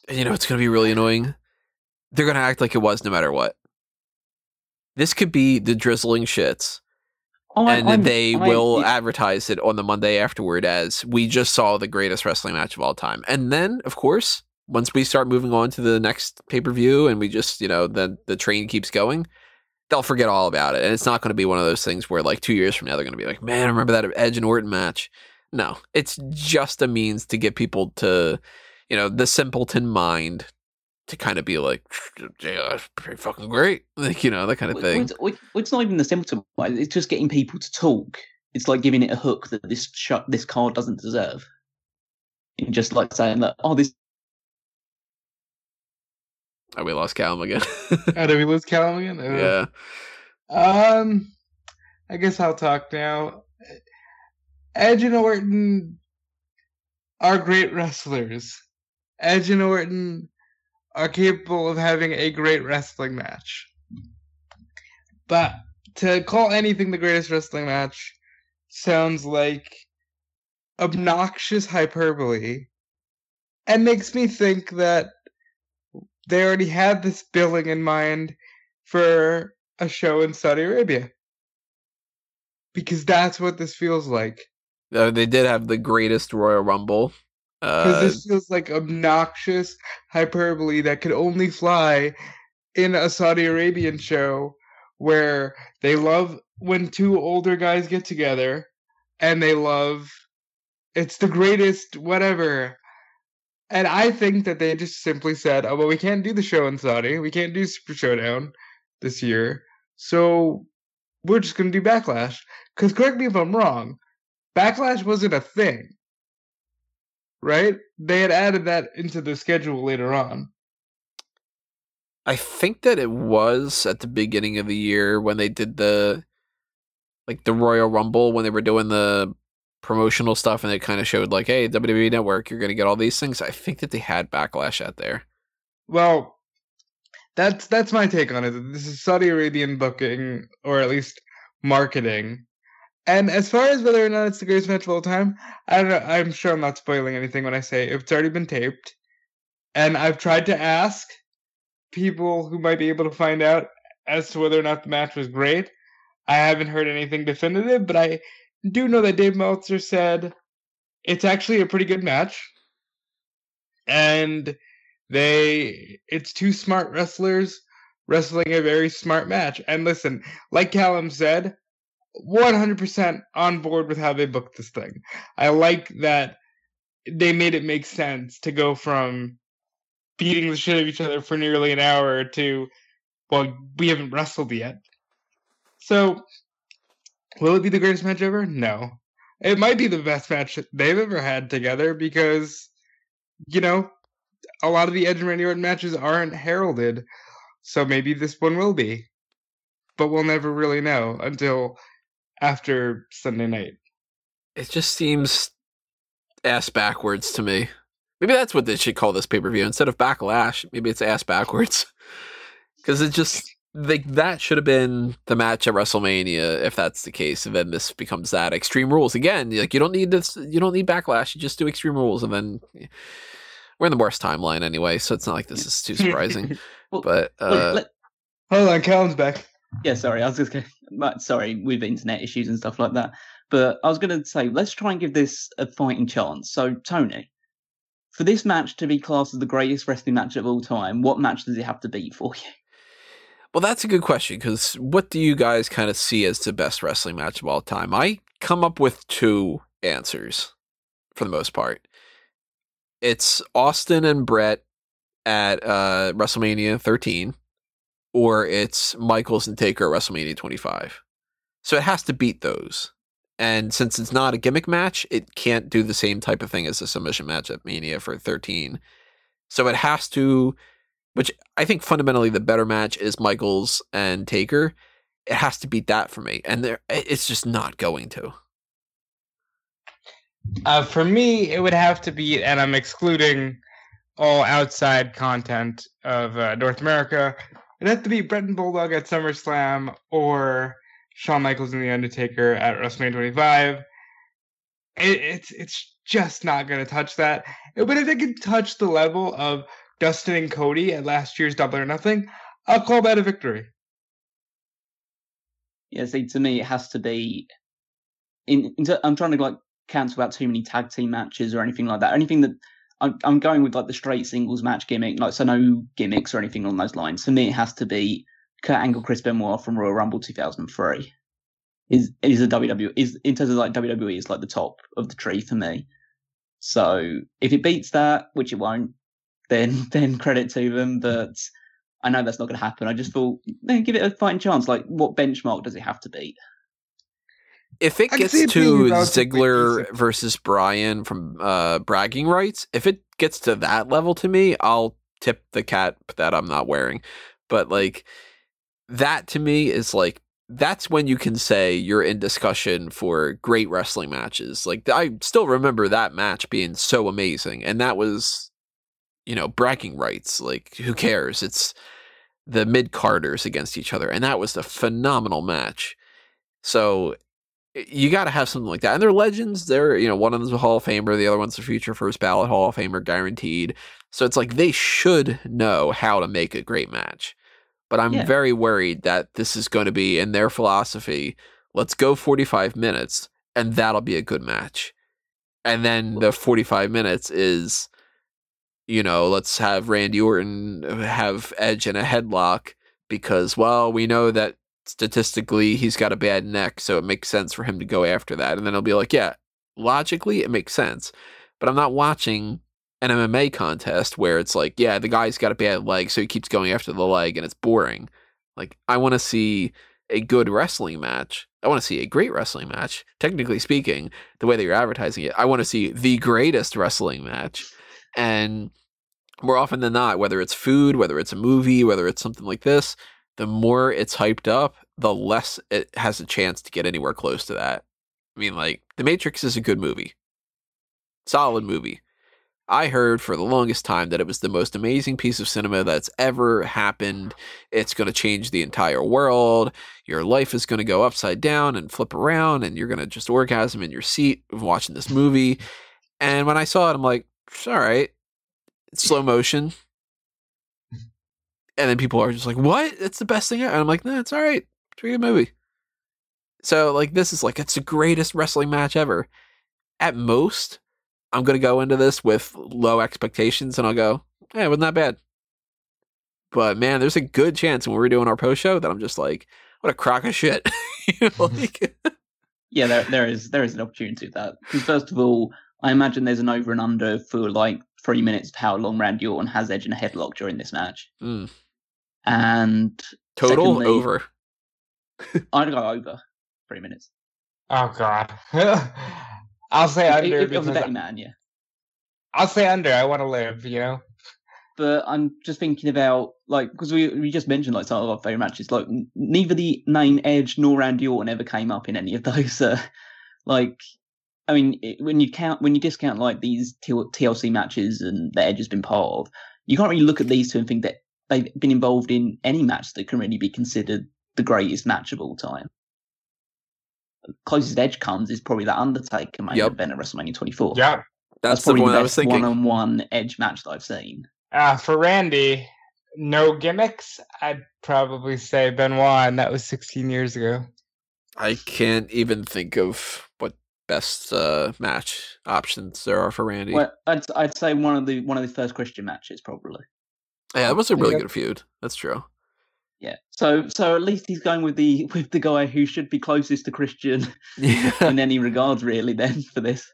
Speaker 1: And you know it's going to be really annoying? They're going to act like it was no matter what. This could be the drizzling shits,
Speaker 3: I,
Speaker 1: and
Speaker 3: I'm-
Speaker 1: they
Speaker 3: I-
Speaker 1: will
Speaker 3: it-
Speaker 1: advertise it on the Monday afterward as we just saw the greatest wrestling match of all time. And then, of course, once we start moving on to the next pay per view, and we just you know the the train keeps going, they'll forget all about it, and it's not going to be one of those things where like two years from now they're going to be like, man, I remember that Edge and Orton match. No, it's just a means to get people to, you know, the simpleton mind to kind of be like, yeah, that's pretty fucking great, like you know that kind of thing.
Speaker 3: It's, not even the simpleton right? It's just getting people to talk. It's like giving it a hook that this sh- this card doesn't deserve. And just like saying that, oh, this
Speaker 1: Oh, we lost Callum again.
Speaker 2: Oh, did we lose Callum again? Oh.
Speaker 1: yeah.
Speaker 2: Um, I guess I'll talk now. Edge and Orton are great wrestlers. Edge and Orton are capable of having a great wrestling match. But to call anything the greatest wrestling match sounds like obnoxious hyperbole and makes me think that they already had this billing in mind for a show in Saudi Arabia. Because that's what this feels like.
Speaker 1: Uh, they did have the greatest Royal Rumble.
Speaker 2: Because
Speaker 1: Uh,
Speaker 2: this feels like obnoxious hyperbole that could only fly in a Saudi Arabian show where they love when two older guys get together and they love it's the greatest whatever. And I think that they just simply said, oh, well, we can't do the show in Saudi. We can't do Super Showdown this year. So we're just going to do Backlash. Because correct me if I'm wrong, Backlash wasn't a thing right? They had added that into the schedule later on.
Speaker 1: I think that it was at the beginning of the year when they did the like the Royal Rumble when they were doing the promotional stuff and it kind of showed like, hey, WWE Network, you're gonna get all these things. I think that they had backlash out there.
Speaker 2: Well, that's that's my take on it. This is Saudi Arabian booking, or at least marketing. And as far as whether or not it's the greatest match of all time, I don't know. I'm sure I'm not spoiling anything when I say it's already been taped. And I've tried to ask people who might be able to find out as to whether or not the match was great. I haven't heard anything definitive, but I do know that Dave Meltzer said it's actually a pretty good match. And they it's two smart wrestlers wrestling a very smart match. And listen, like Callum said, 100% on board with how they booked this thing. I like that they made it make sense to go from beating the shit of each other for nearly an hour to, well, we haven't wrestled yet. So, will it be the greatest match ever? No. It might be the best match they've ever had together because, you know, a lot of the Edge and Randy Orton matches aren't heralded. So maybe this one will be. But we'll never really know until after Sunday night.
Speaker 1: It just seems ass backwards to me. Maybe that's what they should call this pay per view instead of backlash. Maybe it's ass backwards because it just like that should have been the match at WrestleMania if that's the case, and then this becomes that Extreme Rules again. Like you don't need this, you don't need backlash. You just do Extreme Rules, and then we're in the worst timeline anyway, so it's not like this is too surprising.
Speaker 3: Well,
Speaker 1: but uh,
Speaker 3: let-
Speaker 2: Hold on, Callum's back.
Speaker 3: yeah, sorry, I was just going to, sorry, with internet issues and stuff like that. But I was going to say, let's try and give this a fighting chance. So, Tony, for this match to be classed as the greatest wrestling match of all time, what match does it have to be for you?
Speaker 1: Well, that's a good question because what do you guys kind of see as the best wrestling match of all time? I come up with two answers for the most part. It's Austin and Bret at uh, WrestleMania 13, or it's Michaels and Taker at WrestleMania 25. So it has to beat those. And since it's not a gimmick match, it can't do the same type of thing as a submission match at Mania for 13. So it has to which I think fundamentally the better match is Michaels and Taker. It has to beat that for me, and there it's just not going to.
Speaker 2: Uh, for me, it would have to be, and I'm excluding all outside content of uh, North America. It'd have to be Bret and Bulldog at SummerSlam or Shawn Michaels and The Undertaker at WrestleMania 25. It, it's it's just not going to touch that. But if it could touch the level of Dustin and Cody at last year's Double or Nothing, I'll call that a victory.
Speaker 3: Yeah, see, to me, it has to be. In, in ter- I'm trying to like cancel out too many tag team matches or anything like that. Anything that I'm, I'm going with like the straight singles match gimmick, like so no gimmicks or anything along those lines. For me, it has to be Kurt Angle, Chris Benoit from Royal Rumble 2003. Is is a WWE is in terms of like WWE is like the top of the tree for me. So if it beats that, which it won't, then then credit to them. But I know that's not going to happen. I just thought, man, give it a fighting chance. Like, what benchmark does it have to beat?
Speaker 1: If it gets
Speaker 2: it
Speaker 1: to Ziggler versus Bryan from uh, bragging rights, if it gets to that level to me, I'll tip the cat that I'm not wearing. But like that to me is like that's when you can say you're in discussion for great wrestling matches. Like I still remember that match being so amazing, and that was, you know, bragging rights. Like who cares? It's the mid carders against each other, and that was a phenomenal match. So you got to have something like that. And they're legends. They're, you know, one of them's a Hall of Famer, the other one's a future first ballot Hall of Famer guaranteed. So it's like they should know how to make a great match. But I'm
Speaker 3: Yeah.
Speaker 1: very worried that this is going to be in their philosophy. Let's go 45 minutes and that'll be a good match. And then the 45 minutes is, you know, let's have Randy Orton have Edge in a headlock because, well, we know that statistically he's got a bad neck, so it makes sense for him to go after that. And then he'll be like, yeah, logically it makes sense. But I'm not watching an MMA contest where it's like, yeah, the guy's got a bad leg, so he keeps going after the leg and it's boring. Like, I want to see a good wrestling match. I want to see a great wrestling match. Technically speaking, the way that you're advertising it, I want to see the greatest wrestling match. And more often than not, whether it's food, whether it's a movie, whether it's something like this, the more it's hyped up, the less it has a chance to get anywhere close to that. I mean, like, The Matrix is a good movie, solid movie. I heard for the longest time that it was the most amazing piece of cinema that's ever happened. It's going to change the entire world. Your life is going to go upside down and flip around, and you're going to just orgasm in your seat watching this movie. And when I saw it, I'm like, all right, it's slow motion. And then people are just like, what? It's the best thing ever. And I'm like, no, it's all right. It's a good movie. So, like, this is like, it's the greatest wrestling match ever. At most, I'm going to go into this with low expectations and I'll go, yeah, it wasn't that bad. But man, there's a good chance when we're doing our post show that I'm just like, what a crock of shit. you know, mm-hmm. like,
Speaker 3: Yeah, there there is there is an opportunity to that. Because first of all, I imagine there's an over and under for like three minutes of how long Randy Orton has Edge in a headlock during this match.
Speaker 1: mm,
Speaker 3: And
Speaker 1: total
Speaker 3: Secondly-
Speaker 1: over.
Speaker 3: I'd go over three minutes.
Speaker 2: Oh God. I'll say
Speaker 3: If-
Speaker 2: under
Speaker 3: if, if,
Speaker 2: because
Speaker 3: a betting man, yeah.
Speaker 2: I'll say under. I want to live. You know.
Speaker 3: But I'm just thinking about like because we we just mentioned like some of our favorite matches. Like neither the name Edge nor Randy Orton ever came up in any of those. Uh, like, I mean, it, when you count when you discount like these TLC matches and that Edge has been part of, you can't really look at these two and think that they've been involved in any match that can really be considered the greatest match of all time. The closest Edge comes is probably that Undertaker main
Speaker 1: Yep.
Speaker 3: event at WrestleMania 24.
Speaker 2: Yeah.
Speaker 1: That's, the
Speaker 3: probably
Speaker 1: one
Speaker 3: the
Speaker 1: I was
Speaker 3: best
Speaker 1: thinking.
Speaker 3: one-on-one Edge match that I've seen.
Speaker 2: Uh, for Randy, no gimmicks. I'd probably say Benoit, and that was 16 years ago.
Speaker 1: I can't even think of what best uh, match options there are for Randy.
Speaker 3: Well, I'd I'd say one of the one of the first Christian matches probably.
Speaker 1: yeah, that was a really
Speaker 2: Yeah.
Speaker 1: good feud. That's true.
Speaker 3: Yeah. So so at least he's going with the with the guy who should be closest to Christian
Speaker 1: Yeah.
Speaker 3: in any regards, really. Then for this,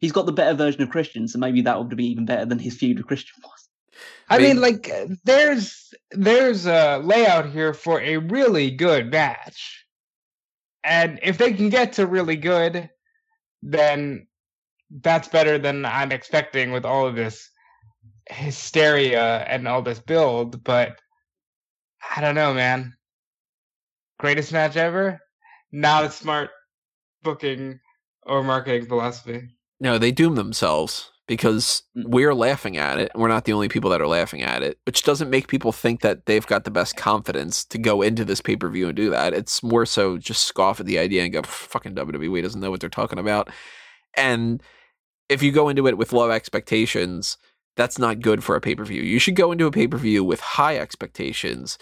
Speaker 3: he's got the better version of Christian, so maybe that would be even better than his feud with Christian was.
Speaker 2: I
Speaker 1: Maybe-
Speaker 2: mean, like, uh, there's there's a layout here for a really good match, and if they can get to really good, then that's better than I'm expecting with all of this hysteria and all this build. But I don't know, man. Greatest match ever? Not a smart booking or marketing philosophy.
Speaker 1: No, they doom themselves because
Speaker 3: Mm.
Speaker 1: we're laughing at it. And we're not the only people that are laughing at it, which doesn't make people think that they've got the best confidence to go into this pay per view and do that. It's more so just scoff at the idea and go, fucking WWE doesn't know what they're talking about. And if you go into it with low expectations, that's not good for a pay per view. You should go into a pay per view with high expectations.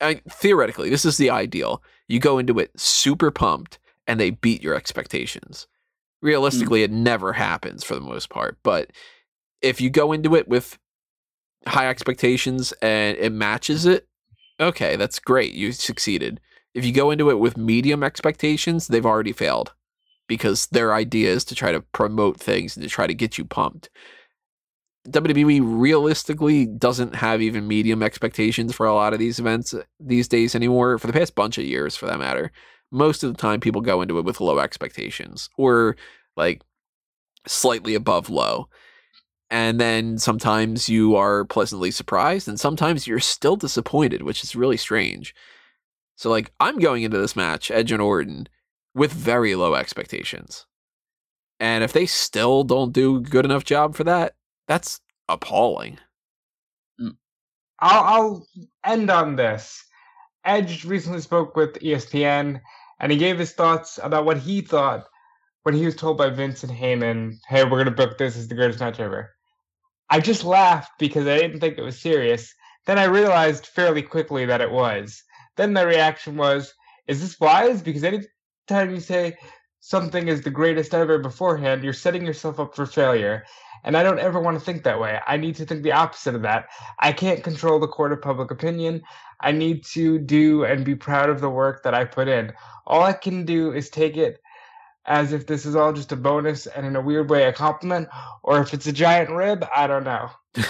Speaker 1: I mean, theoretically, this is the ideal. You go into it super pumped and they beat your expectations realistically mm-hmm. it never happens for the most part but if you go into it with high expectations and it matches it okay that's great you succeeded. If you go into it with medium expectations they've already failed because their idea is to try to promote things and to try to get you pumped. WWE realistically doesn't have even medium expectations for a lot of these events uh, these days anymore for the past bunch of years for that matter most of the time people go into it with low expectations or like slightly above low. And then sometimes you are pleasantly surprised and sometimes you're still disappointed, which is really strange. So like I'm going into this match, Edge and Orton, with very low expectations. And if they still don't do a good enough job for that, that's appalling. Mm.
Speaker 2: I'll, I'll end on this. Edge recently spoke with ESPN, and he gave his thoughts about what he thought when he was told by Vincent Heyman, "Hey, we're gonna book this as the greatest match ever." I just laughed because I didn't think it was serious. Then I realized fairly quickly that it was. Then the reaction was, "Is this wise?" Because anytime you say something is the greatest ever beforehand, you're setting yourself up for failure. And I don't ever want to think that way. I need to think the opposite of that. I can't control the court of public opinion. I need to do and be proud of the work that I put in. All I can do is take it as if this is all just a bonus and in a weird way a compliment, or if it's a giant rib, I don't know.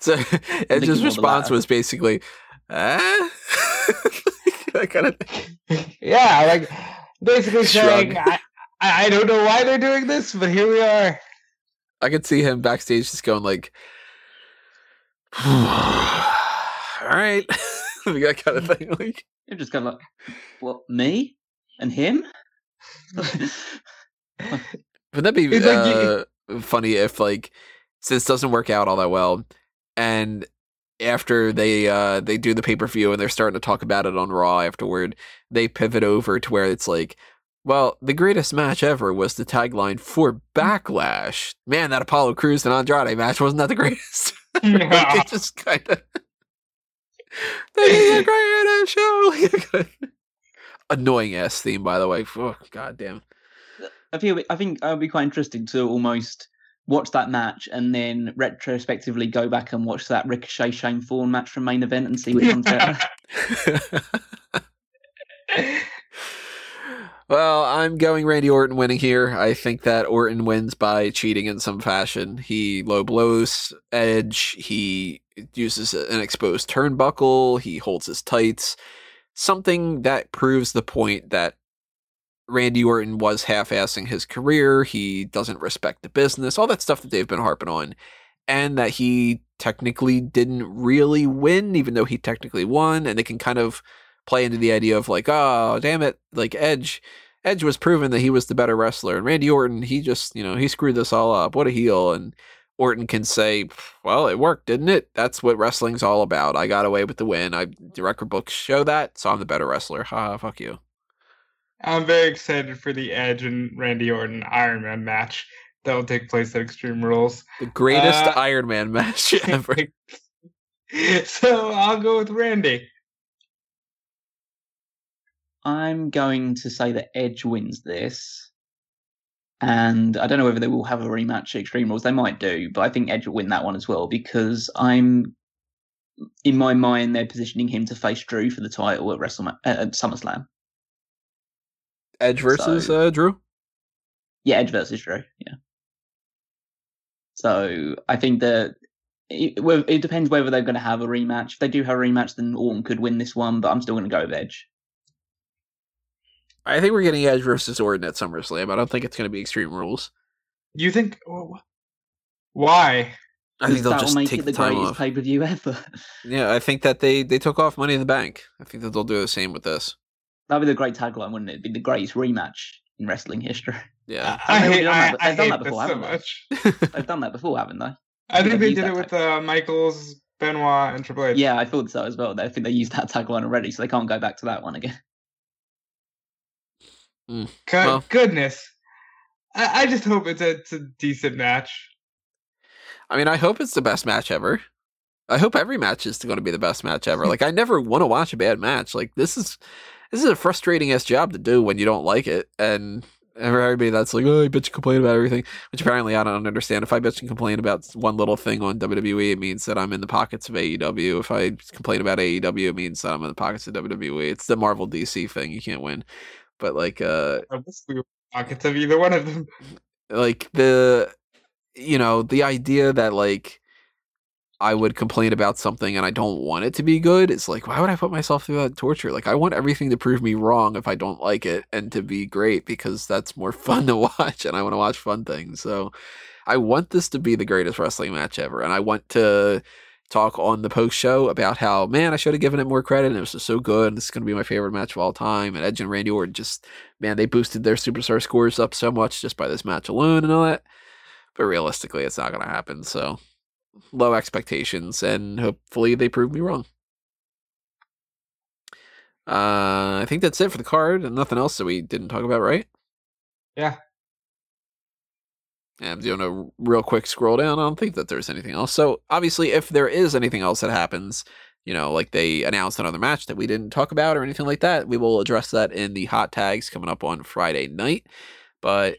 Speaker 1: So Edge's
Speaker 3: more
Speaker 1: response was basically, ah? that kind of thing.
Speaker 2: yeah, like basically saying,
Speaker 1: Shrug.
Speaker 2: I, I I don't know why they're doing this, but here we are.
Speaker 1: I could see him backstage just going like, "All right," that kind of thing. Like,
Speaker 3: You're just kind of like, what me and him?
Speaker 1: Wouldn't that be
Speaker 2: It's like
Speaker 1: uh, funny if like since this doesn't work out all that well, and after they uh they do the pay per view and they're starting to talk about it on Raw afterward, they pivot over to where it's like. Well, the greatest match ever was the tagline for Backlash. Man, that Apollo Crews and Andrade match wasn't that the greatest? like, it just kind of. this is the greatest show. Annoying ass theme, by the way. Oh, God damn.
Speaker 3: I feel I think it would be quite interesting to almost watch that match and then retrospectively go back and watch that Ricochet Shane Thorne match from main event and see which one's better.
Speaker 1: well, I'm going Randy Orton winning here. I think that Orton wins by cheating in some fashion. He low blows Edge. He uses an exposed turnbuckle. He holds his tights. Something that proves the point that Randy Orton was half assing his career. He doesn't respect the business, all that stuff that they've been harping on. And that he technically didn't really win, even though he technically won. And they can kind of play into the idea of like, oh, damn it, like Edge. Edge was proven that he was the better wrestler. And Randy Orton, he just, you know, he screwed this all up. What a heel. And Orton can say, well, it worked, didn't it? That's what wrestling's all about. I got away with the win. I the record books show that, so I'm the better wrestler. Ha, fuck you.
Speaker 2: I'm very excited for the Edge and Randy Orton Iron Man match that will take place at Extreme Rules.
Speaker 1: The greatest uh, Iron Man match ever.
Speaker 2: so I'll go with Randy.
Speaker 3: I'm going to say that Edge wins this. And I don't know whether they will have a rematch at Extreme Rules. They might do, but I think Edge will win that one as well because I'm, in my mind, they're positioning him to face Drew for the title at WrestleMania at SummerSlam.
Speaker 1: Edge versus so, uh, Drew.
Speaker 3: Yeah, Edge versus Drew. Yeah. So I think that it, it depends whether they're going to have a rematch. If they do have a rematch, then Orton could win this one, but I'm still going to go with Edge.
Speaker 1: I think we're getting Edge versus Orton at SummerSlam. I don't think it's going to be Extreme Rules.
Speaker 2: You think? Why?
Speaker 1: I think they'll just
Speaker 3: make
Speaker 1: take
Speaker 3: it
Speaker 1: the,
Speaker 3: the
Speaker 1: time
Speaker 3: greatest
Speaker 1: off.
Speaker 3: pay per view ever.
Speaker 1: Yeah, I think that they they took off Money in the Bank. I think that they'll do the same with this.
Speaker 3: That'd be the great tagline, wouldn't it? It'd be the greatest rematch in wrestling history.
Speaker 1: Yeah,
Speaker 2: I, hate,
Speaker 3: done that,
Speaker 2: I,
Speaker 3: they've done that before,
Speaker 2: so
Speaker 3: haven't
Speaker 2: much.
Speaker 3: they? They've done that before, haven't they?
Speaker 2: I think
Speaker 3: They've
Speaker 2: they
Speaker 3: used
Speaker 2: did it with uh, Michaels, Benoit, and Triple H.
Speaker 3: Yeah, I thought so as well. I think they used that tagline already, so they can't go back to that one again.
Speaker 2: Good,
Speaker 1: Well-
Speaker 2: goodness. I, I just hope it's a, it's a decent match.
Speaker 1: I mean, I hope it's the best match ever. I hope every match is going to be the best match ever. Like, I never want to watch a bad match. Like, this is this is a frustrating ass job to do when you don't like it. And everybody that's like, oh, I bet you complain about everything, which apparently I don't understand. If I bitch and complain about one little thing on WWE, it means that I'm in the pockets of AEW. If I complain about AEW, it means that I'm in the pockets of WWE. It's the Marvel DC thing. You can't win. But like, uh,
Speaker 2: I wish we were pockets of either one of them.
Speaker 1: like the you know the idea that like i would complain about something and i don't want it to be good it's like why would i put myself through that torture like i want everything to prove me wrong if i don't like it and to be great because that's more fun to watch and i want to watch fun things so i want this to be the greatest wrestling match ever and i want to talk on the post show about how man i should have given it more credit and it was just so good and this is going to be my favorite match of all time and edge and randy orton just man, they boosted their superstar scores up so much just by this match alone and all that. But realistically, it's not going to happen. So low expectations, and hopefully they prove me wrong. Uh, I think that's it for the card, and nothing else that we didn't talk about, right?
Speaker 2: Yeah.
Speaker 1: And I'm doing a real quick scroll down. I don't think that there's anything else. So obviously, if there is anything else that happens, you know, like they announced another match that we didn't talk about or anything like that, we will address that in the hot tags coming up on Friday night. But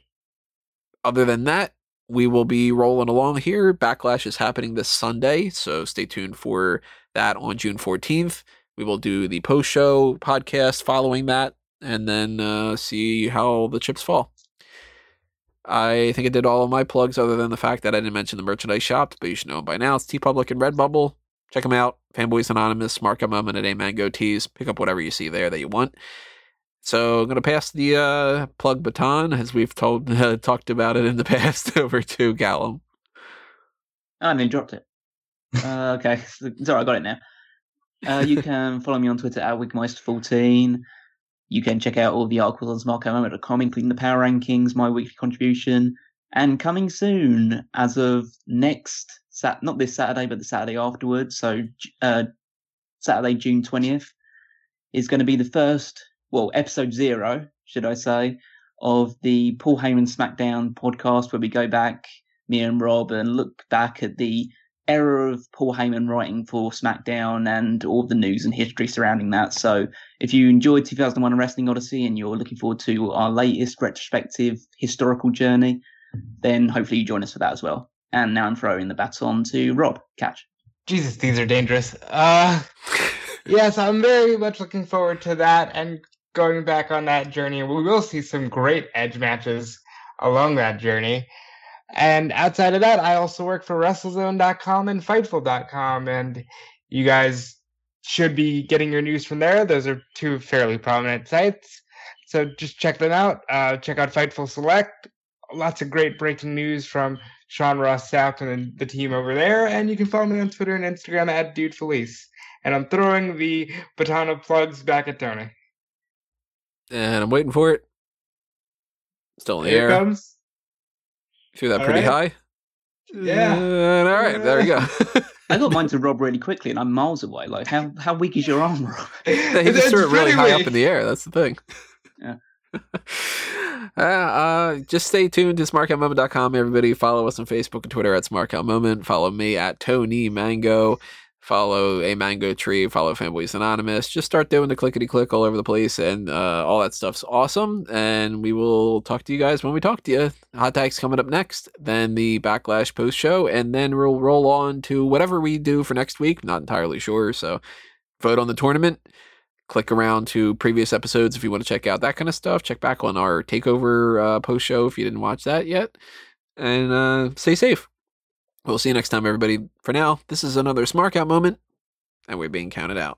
Speaker 1: other than that, we will be rolling along here. Backlash is happening this Sunday, so stay tuned for that on June 14th. We will do the post show podcast following that and then uh, see how the chips fall. I think I did all of my plugs other than the fact that I didn't mention the merchandise shop, but you should know them by now. It's TeePublic and Redbubble. Check them out. Fanboys Anonymous, Markham Mum, and a Mango Tees. Pick up whatever you see there that you want. So I'm going to pass the uh, plug baton, as we've told uh, talked about it in the past, over to
Speaker 3: Callum. And then dropped it. Uh, okay, sorry, I got it now. Uh, you can follow me on Twitter at Wigmeister14. You can check out all the articles on smarkoutmoment.com, including the power rankings, my weekly contribution, and coming soon as of next sat not this Saturday, but the Saturday afterwards. So uh, Saturday, June twentieth, is going to be the first, well, episode zero, should I say, of the Paul Heyman SmackDown podcast, where we go back, me and Rob, and look back at the era of Paul Heyman writing for SmackDown and all the news and history surrounding that. So if you enjoyed 2001 Wrestling Odyssey and you're looking forward to our latest retrospective historical journey, then hopefully you join us for that as well. And now I'm throwing the baton to Rob. Catch.
Speaker 2: Jesus, these are dangerous. Uh, yes, I'm very much looking forward to that and going back on that journey. We will see some great edge matches along that journey. And outside of that, I also work for WrestleZone.com and Fightful.com, and you guys should be getting your news from there. Those are two fairly prominent sites. So just check them out. Uh, check out Fightful Select. Lots of great breaking news from Sean Ross Sapp and the team over there. And you can follow me on Twitter and Instagram at Dude Felice. And I'm throwing the baton of plugs back at Tony.
Speaker 1: And I'm waiting for it. Still in the
Speaker 2: Here
Speaker 1: air.
Speaker 2: comes.
Speaker 1: Threw that
Speaker 2: All
Speaker 1: pretty
Speaker 2: right.
Speaker 1: high.
Speaker 2: Yeah.
Speaker 1: And all right, there we go.
Speaker 3: I got mine to Rob really quickly, and I'm miles away. Like, how how weak is your arm, Rob?
Speaker 1: he just threw it really high up in the air. That's the thing.
Speaker 3: Yeah.
Speaker 1: uh, uh, just stay tuned to smarkoutmoment.com. Everybody follow us on Facebook and Twitter at smarkoutmoment. Follow me at Tony Mango. Follow a mango tree. Follow Fanboys Anonymous. Just start doing the clickety click all over the place, and uh, all that stuff's awesome. And we will talk to you guys when we talk to you. Hot tags coming up next, then the backlash post show, and then we'll roll on to whatever we do for next week. Not entirely sure, so vote on the tournament click around to previous episodes if you want to check out that kind of stuff. Check back on our takeover uh, post show if you didn't watch that yet. And uh, stay safe. We'll see you next time, everybody. For now, this is another Smark Out moment, and we're being counted out.